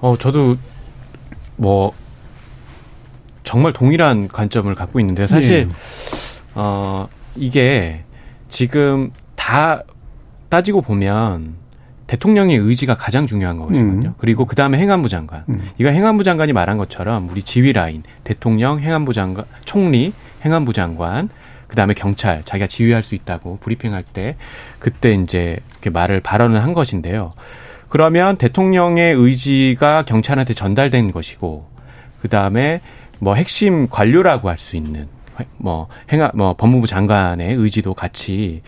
어, 저도 뭐 정말 동일한 관점을 갖고 있는데 사실 예. 어, 이게 지금 다 따지고 보면 대통령의 의지가 가장 중요한 거거든요. 음. 그리고 그 다음에 행안부 장관. 음. 이거 행안부 장관이 말한 것처럼 우리 지휘 라인, 대통령, 행안부 장관, 총리, 행안부 장관, 그 다음에 경찰, 자기가 지휘할 수 있다고 브리핑할 때 그때 이제 이렇게 말을 발언을 한 것인데요. 그러면 대통령의 의지가 경찰한테 전달된 것이고, 그 다음에 뭐 핵심 관료라고 할 수 있는 뭐 행안 뭐 법무부 장관의 의지도 같이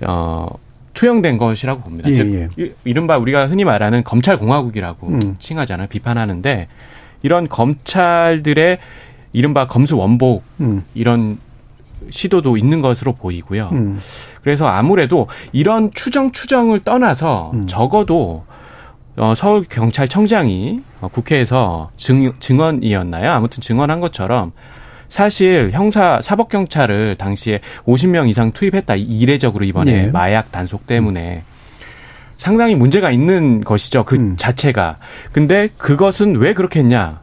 어 투영된 것이라고 봅니다. 예, 즉 예. 이- 이른바 우리가 흔히 말하는 검찰 공화국이라고 음. 칭하잖아요. 비판하는데 이런 검찰들의 이른바 검수 원복 음. 이런 시도도 있는 것으로 보이고요. 음. 그래서 아무래도 이런 추정 추정을 떠나서 음. 적어도 어, 서울 경찰청장이 어, 국회에서 증, 증언이었나요? 아무튼 증언한 것처럼 사실 형사 사법 경찰을 당시에 50명 이상 투입했다 이례적으로 이번에 네. 마약 단속 때문에 상당히 문제가 있는 것이죠. 그 음. 자체가. 근데 그것은 왜 그렇게 했냐?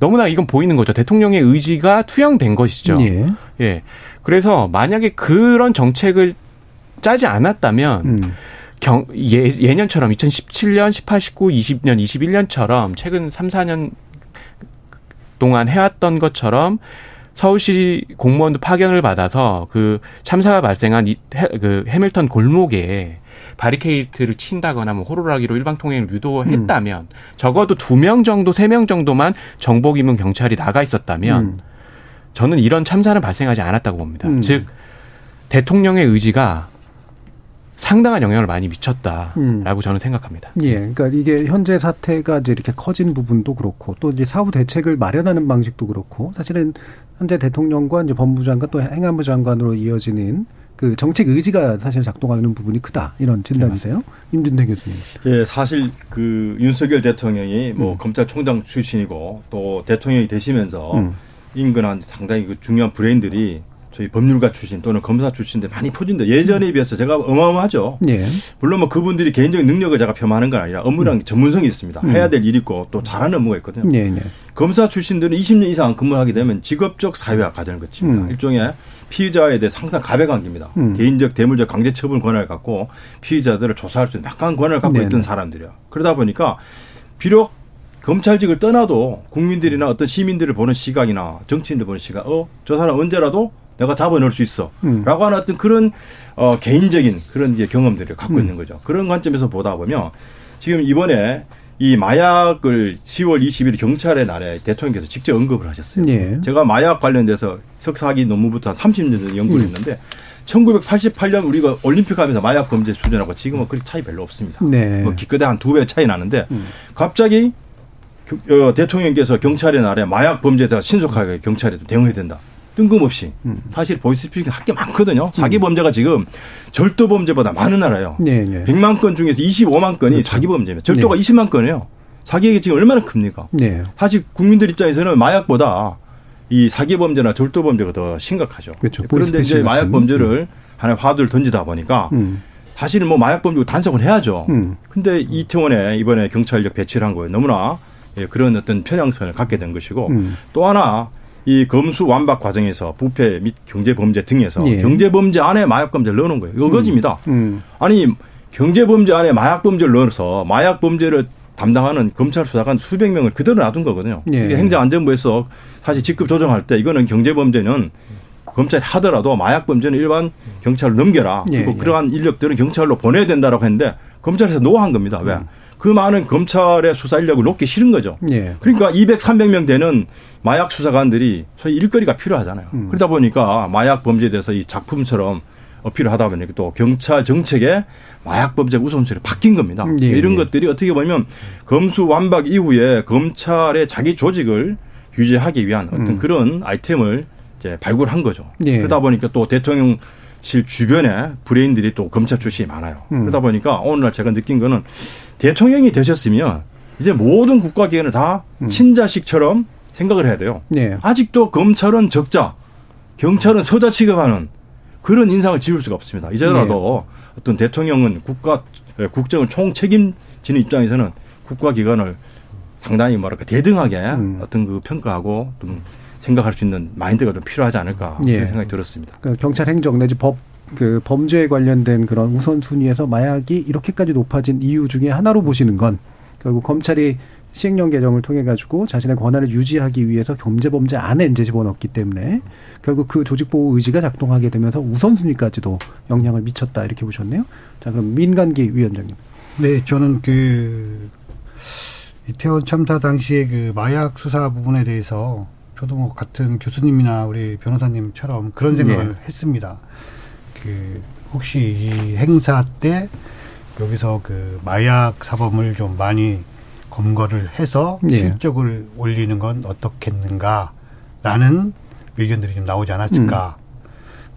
너무나 이건 보이는 거죠. 대통령의 의지가 투영된 것이죠. 예. 예. 그래서 만약에 그런 정책을 짜지 않았다면 음. 경, 예, 예년처럼 2017년, 18, 19, 20년, 21년처럼 최근 3, 4년 동안 해왔던 것처럼 서울시 공무원도 파견을 받아서 그 참사가 발생한 이, 해, 그 해밀턴 골목에 바리케이트를 친다거나 뭐 호루라기로 일방 통행을 유도했다면 적어도 두 명 정도, 세 명 정도만 정복 입은 경찰이 나가 있었다면 음. 저는 이런 참사는 발생하지 않았다고 봅니다. 음. 즉 대통령의 의지가 상당한 영향을 많이 미쳤다라고 음. 저는 생각합니다. 예, 그러니까 이게 현재 사태가 이제 이렇게 커진 부분도 그렇고 또 이제 사후 대책을 마련하는 방식도 그렇고 사실은 현재 대통령과 이제 법무부 장관 또 행안부 장관으로 이어지는 그 정책 의지가 사실 작동하는 부분이 크다 이런 진단이세요, 임준태 교수님. 예, 사실 그 윤석열 대통령이 뭐 음. 검찰총장 출신이고 또 대통령이 되시면서 음. 인근한 상당히 그 중요한 브레인들이 저희 법률가 출신 또는 검사 출신들 많이 포진다. 예전에 비해서 제가 어마어마하죠. 예, 물론 뭐 그분들이 개인적인 능력을 제가 폄하하는 건 아니라 업무랑 전문성이 있습니다. 음. 해야 될 일이 있고 또 잘하는 업무가 있거든요. 예, 예. 검사 출신들은 20년 이상 근무하게 되면 직업적 사회화 과정을 거칩니다. 음. 일종의 피의자에 대해 항상 가배관계입니다. 음. 개인적 대물적 강제 처분 권한을 갖고 피의자들을 조사할 수 있는 약간 권한을 갖고 네네. 있던 사람들이야. 그러다 보니까 비록 검찰직을 떠나도 국민들이나 어떤 시민들을 보는 시각이나 정치인들 보는 시각, 어, 저 사람 언제라도 내가 잡아넣을 수 있어. 음. 라고 하는 어떤 그런, 어, 개인적인 그런 이제 경험들을 갖고 음. 있는 거죠. 그런 관점에서 보다 보면 지금 이번에 이 마약을 10월 20일 경찰의 날에 대통령께서 직접 언급을 하셨어요. 예. 제가 마약 관련돼서 석사학위 논문부터 한 30년 전에 연구를 음. 했는데 1988년 우리가 올림픽 하면서 마약 범죄 수준하고 지금은 그렇게 차이 별로 없습니다. 네. 뭐 기껏해 한 두 배 차이 나는데 음. 갑자기 겨- 어, 대통령께서 경찰의 날에 마약 범죄에 대해서 신속하게 경찰이 좀 대응해야 된다. 뜬금없이 음. 사실 보이스피싱 할 게 많거든요. 사기 범죄가 지금 절도 범죄보다 많은 나라예요. 예, 예. 100만 건 중에서 25만 건이 그렇죠. 사기 범죄입니다. 절도가 네. 20만 건이에요. 사기액이 지금 얼마나 큽니까? 네. 사실 국민들 입장에서는 마약보다 이 사기 범죄나 절도 범죄가 더 심각하죠. 그렇죠. 그런데 이제 마약. 범죄를 하나의 화두를 던지다 보니까 음. 사실은 뭐 마약 범죄고 단속을 해야죠. 음. 근데 이태원에 이번에 경찰력 배치를 한 거예요. 너무나 예, 그런 어떤 편향성을 갖게 된 것이고 음. 또 하나 이 검수 완박 과정에서 부패 및 경제 범죄 등에서 예. 경제 범죄 안에 마약 범죄를 넣어놓은 거예요. 이거지입니다. 음. 아니 경제 범죄 안에 마약 범죄를 넣어서 마약 범죄를 담당하는 검찰 수사관 수백 명을 그대로 놔둔 거거든요. 예. 이게 행정안전부에서 사실 직급 조정할 때 이거는 경제 범죄는 검찰이 하더라도 마약 범죄는 일반 경찰로 넘겨라. 예, 그리고 예. 그러한 인력들은 경찰로 보내야 된다라고 했는데 검찰에서 노한 겁니다. 왜? 음. 그 많은 검찰의 수사 인력을 놓기 싫은 거죠. 예. 그러니까 200, 300명 되는 마약 수사관들이 소위 일거리가 필요하잖아요. 음. 그러다 보니까 마약 범죄에 대해서 이 작품처럼 어필을 하다 보니까 또 경찰 정책에 마약 범죄 우선순위를 바뀐 겁니다. 예, 이런 예. 것들이 어떻게 보면 검수 완박 이후에 검찰의 자기 조직을 유지하기 위한 어떤 음. 그런 아이템을 이제 발굴한 거죠. 예. 그러다 보니까 또 대통령 실 주변에 브레인들이 또 검찰 출신이 많아요. 음. 그러다 보니까 오늘날 제가 느낀 거는 대통령이 되셨으면 이제 모든 국가기관을 다 음. 친자식처럼 생각을 해야 돼요. 예. 아직도 검찰은 적자, 경찰은 서자 취급하는 그런 인상을 지울 수가 없습니다. 이제라도 네. 어떤 대통령은 국가 에, 국정을 총 책임지는 입장에서는 국가기관을 상당히 뭐랄까 대등하게 음. 어떤 그 평가하고 좀 생각할 수 있는 마인드가 좀 필요하지 않을까 예. 그런 생각이 들었습니다. 그러니까 경찰 행정 내지 법, 그 범죄에 관련된 그런 우선순위에서 마약이 이렇게까지 높아진 이유 중에 하나로 보시는 건 결국 검찰이 시행령 개정을 통해 가지고 자신의 권한을 유지하기 위해서 경제범죄 안에 이제 집어넣기 때문에 결국 그 조직 보호 의지가 작동하게 되면서 우선순위까지도 영향을 미쳤다 이렇게 보셨네요. 자 그럼 민간기 위원장님. 네, 저는 그 이태원 참사 당시에 그 마약 수사 부분에 대해서 저도 뭐 같은 교수님이나 우리 변호사님처럼 그런 생각을 예. 했습니다. 그 혹시 이 행사 때 여기서 그 마약 사범을 좀 많이 검거를 해서 예. 실적을 올리는 건 어떻겠는가 라는 의견들이 좀 나오지 않았을까.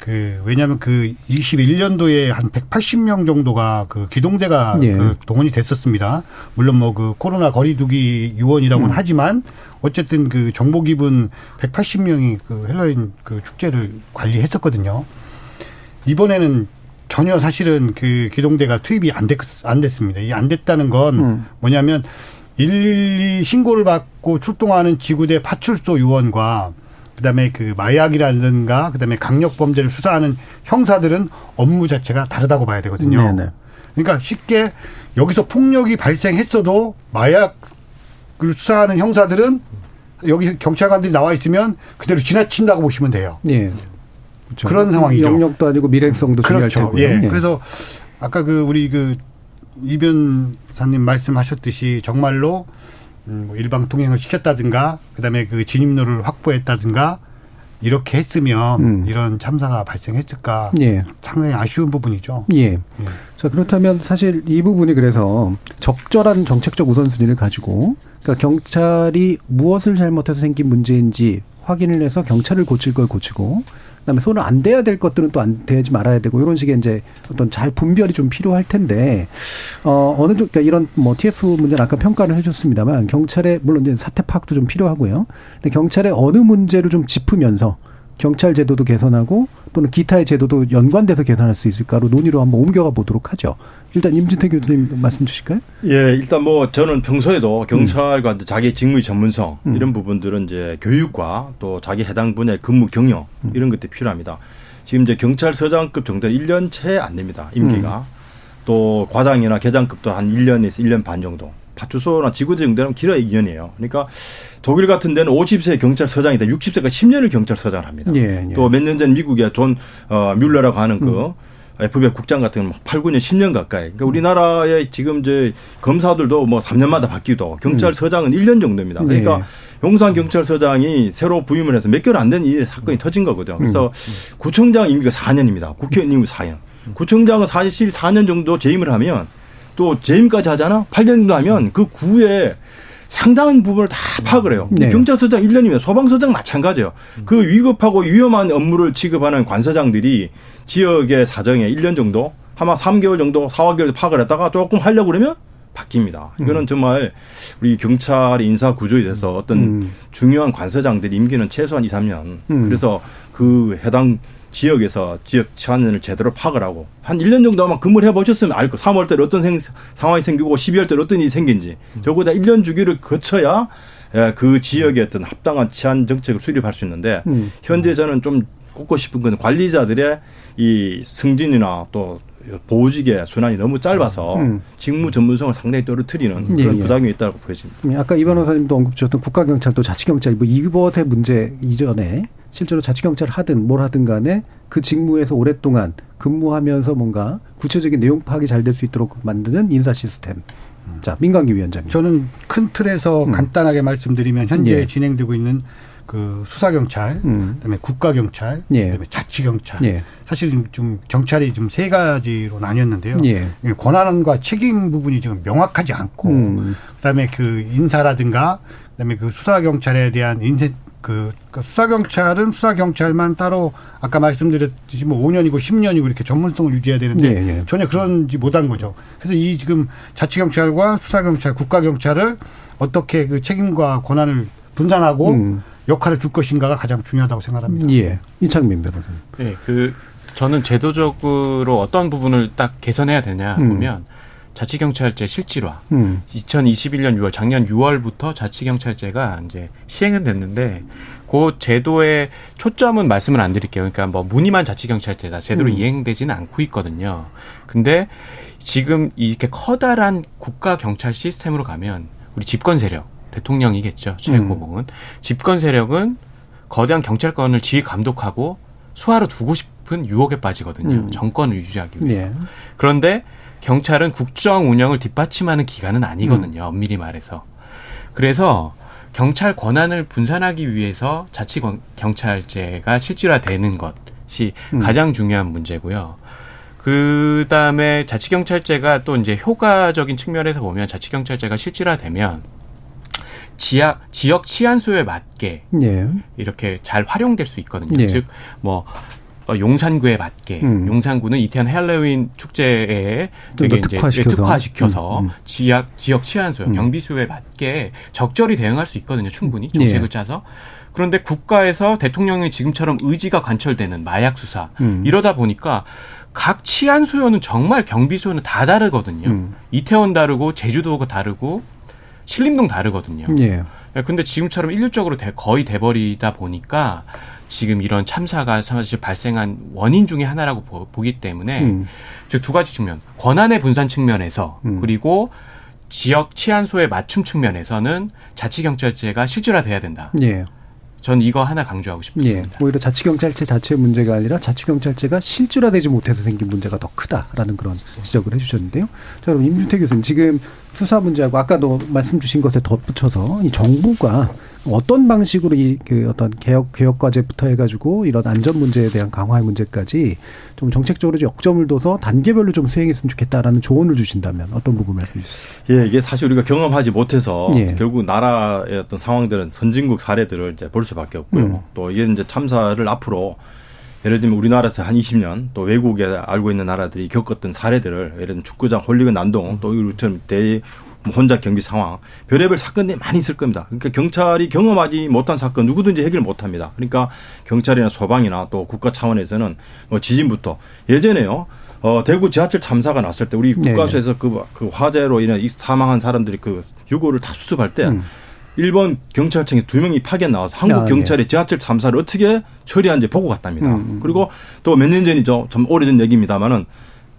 그 왜냐하면 그 21년도에 한 180명 정도가 그 기동대가 예. 그 동원이 됐었습니다. 물론 뭐 그 코로나 거리두기 요원이라고는 음. 하지만 어쨌든 그 정보 기분 180명이 그 헬로윈 그 축제를 관리했었거든요. 이번에는 전혀 사실은 그 기동대가 투입이 안, 됐, 안 됐습니다. 이 안 됐다는 건 음. 뭐냐면 112 신고를 받고 출동하는 지구대 파출소 요원과 그다음에 그 마약이라든가 그다음에 강력 범죄를 수사하는 형사들은 업무 자체가 다르다고 봐야 되거든요. 네네. 그러니까 쉽게 여기서 폭력이 발생했어도 마약을 수사하는 형사들은 여기 경찰관들이 나와 있으면 그대로 지나친다고 보시면 돼요. 예. 그렇죠. 그런 상황이죠. 영역도 아니고 중요할 그렇죠. 테고요. 예. 그래서 아까 그 우리 그 이변사님 말씀하셨듯이 정말로 음, 뭐 일방 통행을 시켰다든가 그다음에 그 진입로를 확보했다든가 이렇게 했으면 음. 이런 참사가 발생했을까 예. 상당히 아쉬운 부분이죠. 예. 자, 그렇다면 사실 이 부분이 그래서 적절한 정책적 우선순위를 가지고 그러니까 경찰이 무엇을 잘못해서 생긴 문제인지 확인을 해서 경찰을 고칠 걸 고치고 그다음에 손을 안 대야 될 것들은 또 안 대지 말아야 되고 이런 식의 이제 어떤 잘 분별이 좀 필요할 텐데 어 어느 정도 그러니까 이런 뭐 TF 문제는 아까 평가를 해줬습니다만 경찰의 물론 이제 사태 파악도 좀 필요하고요. 근데 경찰의 어느 문제를 좀 짚으면서 경찰 제도도 개선하고 또는 기타의 제도도 연관돼서 개선할 수 있을까로 논의로 한번 옮겨가 보도록 하죠. 일단 임진태 교수님 말씀 주실까요? 예, 일단 뭐 저는 평소에도 경찰관 자기 직무의 전문성 음. 이런 부분들은 이제 교육과 또 자기 해당 분야의 근무 경력 음. 이런 것들이 필요합니다. 지금 이제 경찰서장급 정도는 1년 채 안 됩니다. 임기가. 음. 또 과장이나 계장급도 한 1년에서 1년 반 정도. 파출소나 지구대 정도는 길어야 2년이에요. 그러니까 독일 같은 데는 50세 경찰서장이 돼 60세가 10년을 경찰서장을 합니다. 예, 예. 또몇 년 전 미국의 존 어, 뮬러라고 하는 그 음. FBI 국장 같은 경우는 8, 9년, 10년 가까이. 그러니까 우리나라의 지금 이제 검사들도 뭐 3년마다 바뀌고 경찰서장은 1년 정도입니다. 음. 네. 그러니까 용산 경찰서장이 새로 부임을 해서 몇 개월 안 된 이 사건이 터진 거거든요. 그래서 음. 구청장 임기가 4년입니다. 국회의원 임기 4년. 구청장은 사실 4년 정도 재임을 하면 또 재임까지 하잖아. 8년 정도 하면 그 구에 상당한 부분을 다 파악을 해요. 네. 경찰서장 1년이면 소방서장 마찬가지예요. 그 위급하고 위험한 업무를 취급하는 관서장들이 지역의 사정에 1년 정도, 아마 3개월 정도, 4, 5개월 파악을 했다가 조금 하려고 그러면 바뀝니다. 이거는 정말 우리 경찰 인사 구조에 대해서 어떤 음. 중요한 관서장들이 임기는 최소한 2, 3년. 음. 그래서 그 해당 지역에서 지역 치안을 제대로 파악을 하고 한 1년 정도 아마 근무를 해보셨으면 알 거. 3월 달에 어떤 생, 상황이 생기고 12월 달에 어떤 일이 생긴지 적어도 1년 주기를 거쳐야 예, 그 지역의 어떤 합당한 치안 정책을 수립할 수 있는데 음. 현재 저는 좀 꼽고 싶은 건 관리자들의 이 승진이나 또 보직의 순환이 너무 짧아서 음. 직무 전문성을 상당히 떨어뜨리는 예, 그런 예. 부작용이 있다고 보여집니다. 음, 아까 이 변호사님도 언급 주셨던 국가경찰 또 자치경찰 뭐 이것의 문제 이전에 실제로 자치경찰 하든 뭘 하든 간에 그 직무에서 오랫동안 근무하면서 뭔가 구체적인 내용 파악이 잘 될 수 있도록 만드는 인사 시스템. 자, 민강기 위원장님. 저는 큰 틀에서 음. 간단하게 말씀드리면 현재 예. 진행되고 있는 그 수사경찰, 음. 그다음에 국가경찰, 예. 그다음에 자치경찰. 예. 사실 좀 경찰이 좀 세 가지로 나뉘었는데요. 예. 권한과 책임 부분이 지금 명확하지 않고, 음. 그다음에 그 인사라든가, 그다음에 그 수사경찰에 대한 인세 그, 그 수사 경찰은 수사 경찰만 따로 아까 말씀드렸듯이 뭐 5년이고 10년이고 이렇게 전문성을 유지해야 되는데 예, 예. 전혀 그런지 못한 거죠. 그래서 이 지금 자치 경찰과 수사 경찰, 국가 경찰을 어떻게 그 책임과 권한을 분산하고 음. 역할을 줄 것인가가 가장 중요하다고 생각합니다. 예. 이창민 변호사님. 네, 그 저는 제도적으로 어떤 부분을 딱 개선해야 되냐 음. 보면 자치경찰제 실질화. 음. 2021년 6월 작년 6월부터 자치경찰제가 이제 시행은 됐는데 그 제도의 초점은 말씀을 안 드릴게요. 그러니까 뭐 무늬만 자치경찰제다 제대로 음. 이행되지는 않고 있거든요. 근데 지금 이렇게 커다란 국가 경찰 시스템으로 가면 우리 집권 세력 대통령이겠죠 최고봉은 음. 집권 세력은 거대한 경찰권을 지휘 감독하고 수하로 두고 싶은 유혹에 빠지거든요. 음. 정권을 유지하기 위해서. 예. 그런데 경찰은 국정 운영을 뒷받침하는 기관은 아니거든요. 음. 엄밀히 말해서. 그래서 경찰 권한을 분산하기 위해서 자치 경찰제가 실질화되는 것이 음. 가장 중요한 문제고요. 그 다음에 자치경찰제가 또 이제 효과적인 측면에서 보면 자치경찰제가 실질화되면 지역 지역 치안수에 맞게 예. 이렇게 잘 활용될 수 있거든요. 예. 즉뭐 어, 용산구에 맞게 음. 용산구는 이태원 헬로윈 축제에 되게 이제 특화시켜서, 특화시켜서 음, 음. 지역 지역 치안수 음. 경비수에 맞게 적절히 대응할 수 있거든요. 충분히 정책을 예. 짜서. 그런데 국가에서 대통령이 지금처럼 의지가 관철되는 마약 수사 음. 이러다 보니까 각 치안 수요는 정말 경비 수요는 다 다르거든요. 음. 이태원 다르고 제주도가 다르고 신림동 다르거든요. 예. 예. 근데 지금처럼 일률적으로 거의 돼버리다 보니까 지금 이런 참사가 사실 발생한 원인 중의 하나라고 보, 기 때문에 음. 두 가지 측면 권한의 분산 측면에서 음. 그리고 지역 치안소의 맞춤 측면에서는 자치경찰제가 실질화돼야 된다. 예. 전 이거 하나 강조하고 싶습니다. 예, 오히려 자치경찰제 자체의 문제가 아니라 자치경찰제가 실질화되지 못해서 생긴 문제가 더 크다라는 그런 지적을 해주셨는데요. 자, 그럼 임준태 교수님 지금 수사 문제하고 아까도 말씀 주신 것에 덧붙여서 이 정부가 어떤 방식으로 이 그 어떤 개혁 개혁 과제부터 해가지고 이런 안전 문제에 대한 강화의 문제까지 좀 정책적으로 역점을 둬서 단계별로 좀 수행했으면 좋겠다라는 조언을 주신다면 어떤 부분 말씀해 주세요. 예, 이게 사실 우리가 경험하지 못해서 예. 결국 나라의 어떤 상황들은 선진국 사례들을 이제 볼 수밖에 없고요. 음. 또 이게 이제 참사를 앞으로 예를 들면 우리나라에서 한 20년 또 외국에 알고 있는 나라들이 겪었던 사례들을 예를 들면 축구장 홀리건 난동 또 이처럼 대뭐 혼자 경비 상황 별의별 사건들이 많이 있을 겁니다. 그러니까 경찰이 경험하지 못한 사건 누구든지 해결 못합니다. 그러니까 경찰이나 소방이나 또 국가 차원에서는 뭐 지진부터 예전에요. 어, 대구 지하철 참사가 났을 때 우리 네. 국가수에서 그, 그 화재로 인해 사망한 사람들이 그 유고를 다 수습할 때 음. 일본 경찰청에 두 명이 파견 나와서 한국 아, 경찰이 네. 지하철 참사를 어떻게 처리한지 보고 갔답니다. 음. 음. 그리고 또 몇 년 전이죠. 좀 오래전 얘기입니다만은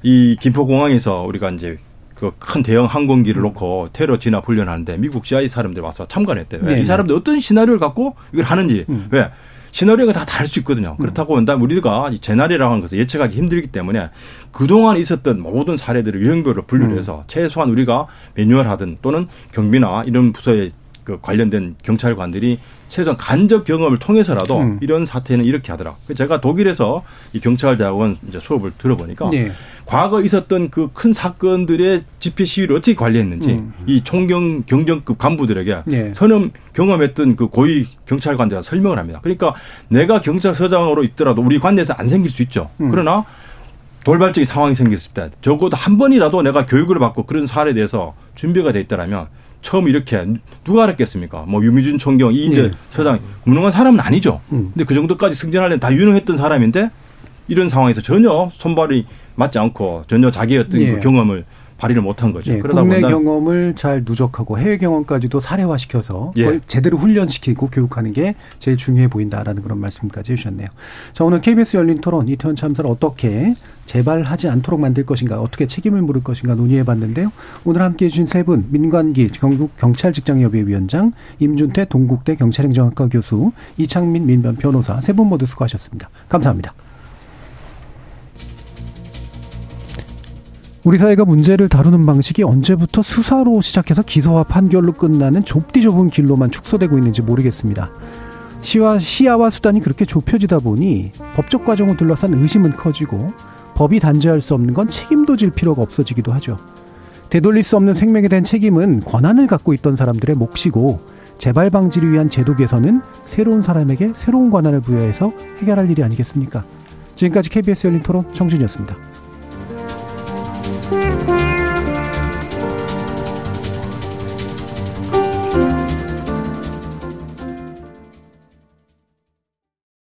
이 김포공항에서 우리가 이제 그 큰 대형 항공기를 음. 놓고 테러 진압 훈련하는데 미국 CIA 사람들 와서 참관했대요. 네. 이 사람들 어떤 시나리오를 갖고 이걸 하는지 음. 왜 시나리오가 다 다를 수 있거든요. 음. 그렇다고 한다면 우리가 제나리라고 하는 것을 예측하기 힘들기 때문에 그동안 있었던 모든 사례들을 유형별로 분류를 음. 해서 최소한 우리가 매뉴얼 하든 또는 경비나 이런 부서에 그 관련된 경찰관들이 최소한 간접 경험을 통해서라도 음. 이런 사태는 이렇게 하더라. 제가 독일에서 이 경찰대학원 이제 수업을 들어보니까 네. 과거 있었던 그 큰 사건들의 집회 시위를 어떻게 관리했는지 음. 이 총경 경정급 간부들에게 네. 선임 경험했던 그 고위 경찰관들과 설명을 합니다. 그러니까 내가 경찰서장으로 있더라도 우리 관내에서 안 생길 수 있죠. 음. 그러나 돌발적인 상황이 생겼을 때 적어도 한 번이라도 내가 교육을 받고 그런 사례에 대해서 준비가 돼 있다라면 처음 이렇게 누가 알았겠습니까? 뭐 유미준 총경, 이인재 네. 서장 무능한 사람은 아니죠. 음. 근데 그 정도까지 승진하려면 다 유능했던 사람인데 이런 상황에서 전혀 손발이 맞지 않고 전혀 자기의 어떤 네. 그 경험을 발휘를 못한 거죠. 네, 그러다 국내 경험을 잘 누적하고 해외 경험까지도 사례화시켜서 예. 제대로 훈련시키고 교육하는 게 제일 중요해 보인다라는 그런 말씀까지 해주셨네요. 자 오늘 KBS 열린 토론 이태원 참사를 어떻게 재발하지 않도록 만들 것인가 어떻게 책임을 물을 것인가 논의해봤는데요. 오늘 함께해 주신 세 분 민관기 경북 경찰직장협의 위원장 임준태 동국대 경찰행정학과 교수 이창민 민변 변호사 세 분 모두 수고하셨습니다. 감사합니다. 우리 사회가 문제를 다루는 방식이 언제부터 수사로 시작해서 기소와 판결로 끝나는 좁디 좁은 길로만 축소되고 있는지 모르겠습니다. 시와, 시야와 수단이 그렇게 좁혀지다 보니 법적 과정을 둘러싼 의심은 커지고 법이 단죄할 수 없는 건 책임도 질 필요가 없어지기도 하죠. 되돌릴 수 없는 생명에 대한 책임은 권한을 갖고 있던 사람들의 몫이고 재발 방지를 위한 제도 개선은 새로운 사람에게 새로운 권한을 부여해서 해결할 일이 아니겠습니까? 지금까지 KBS 열린 토론 청준이었습니다. Thank you.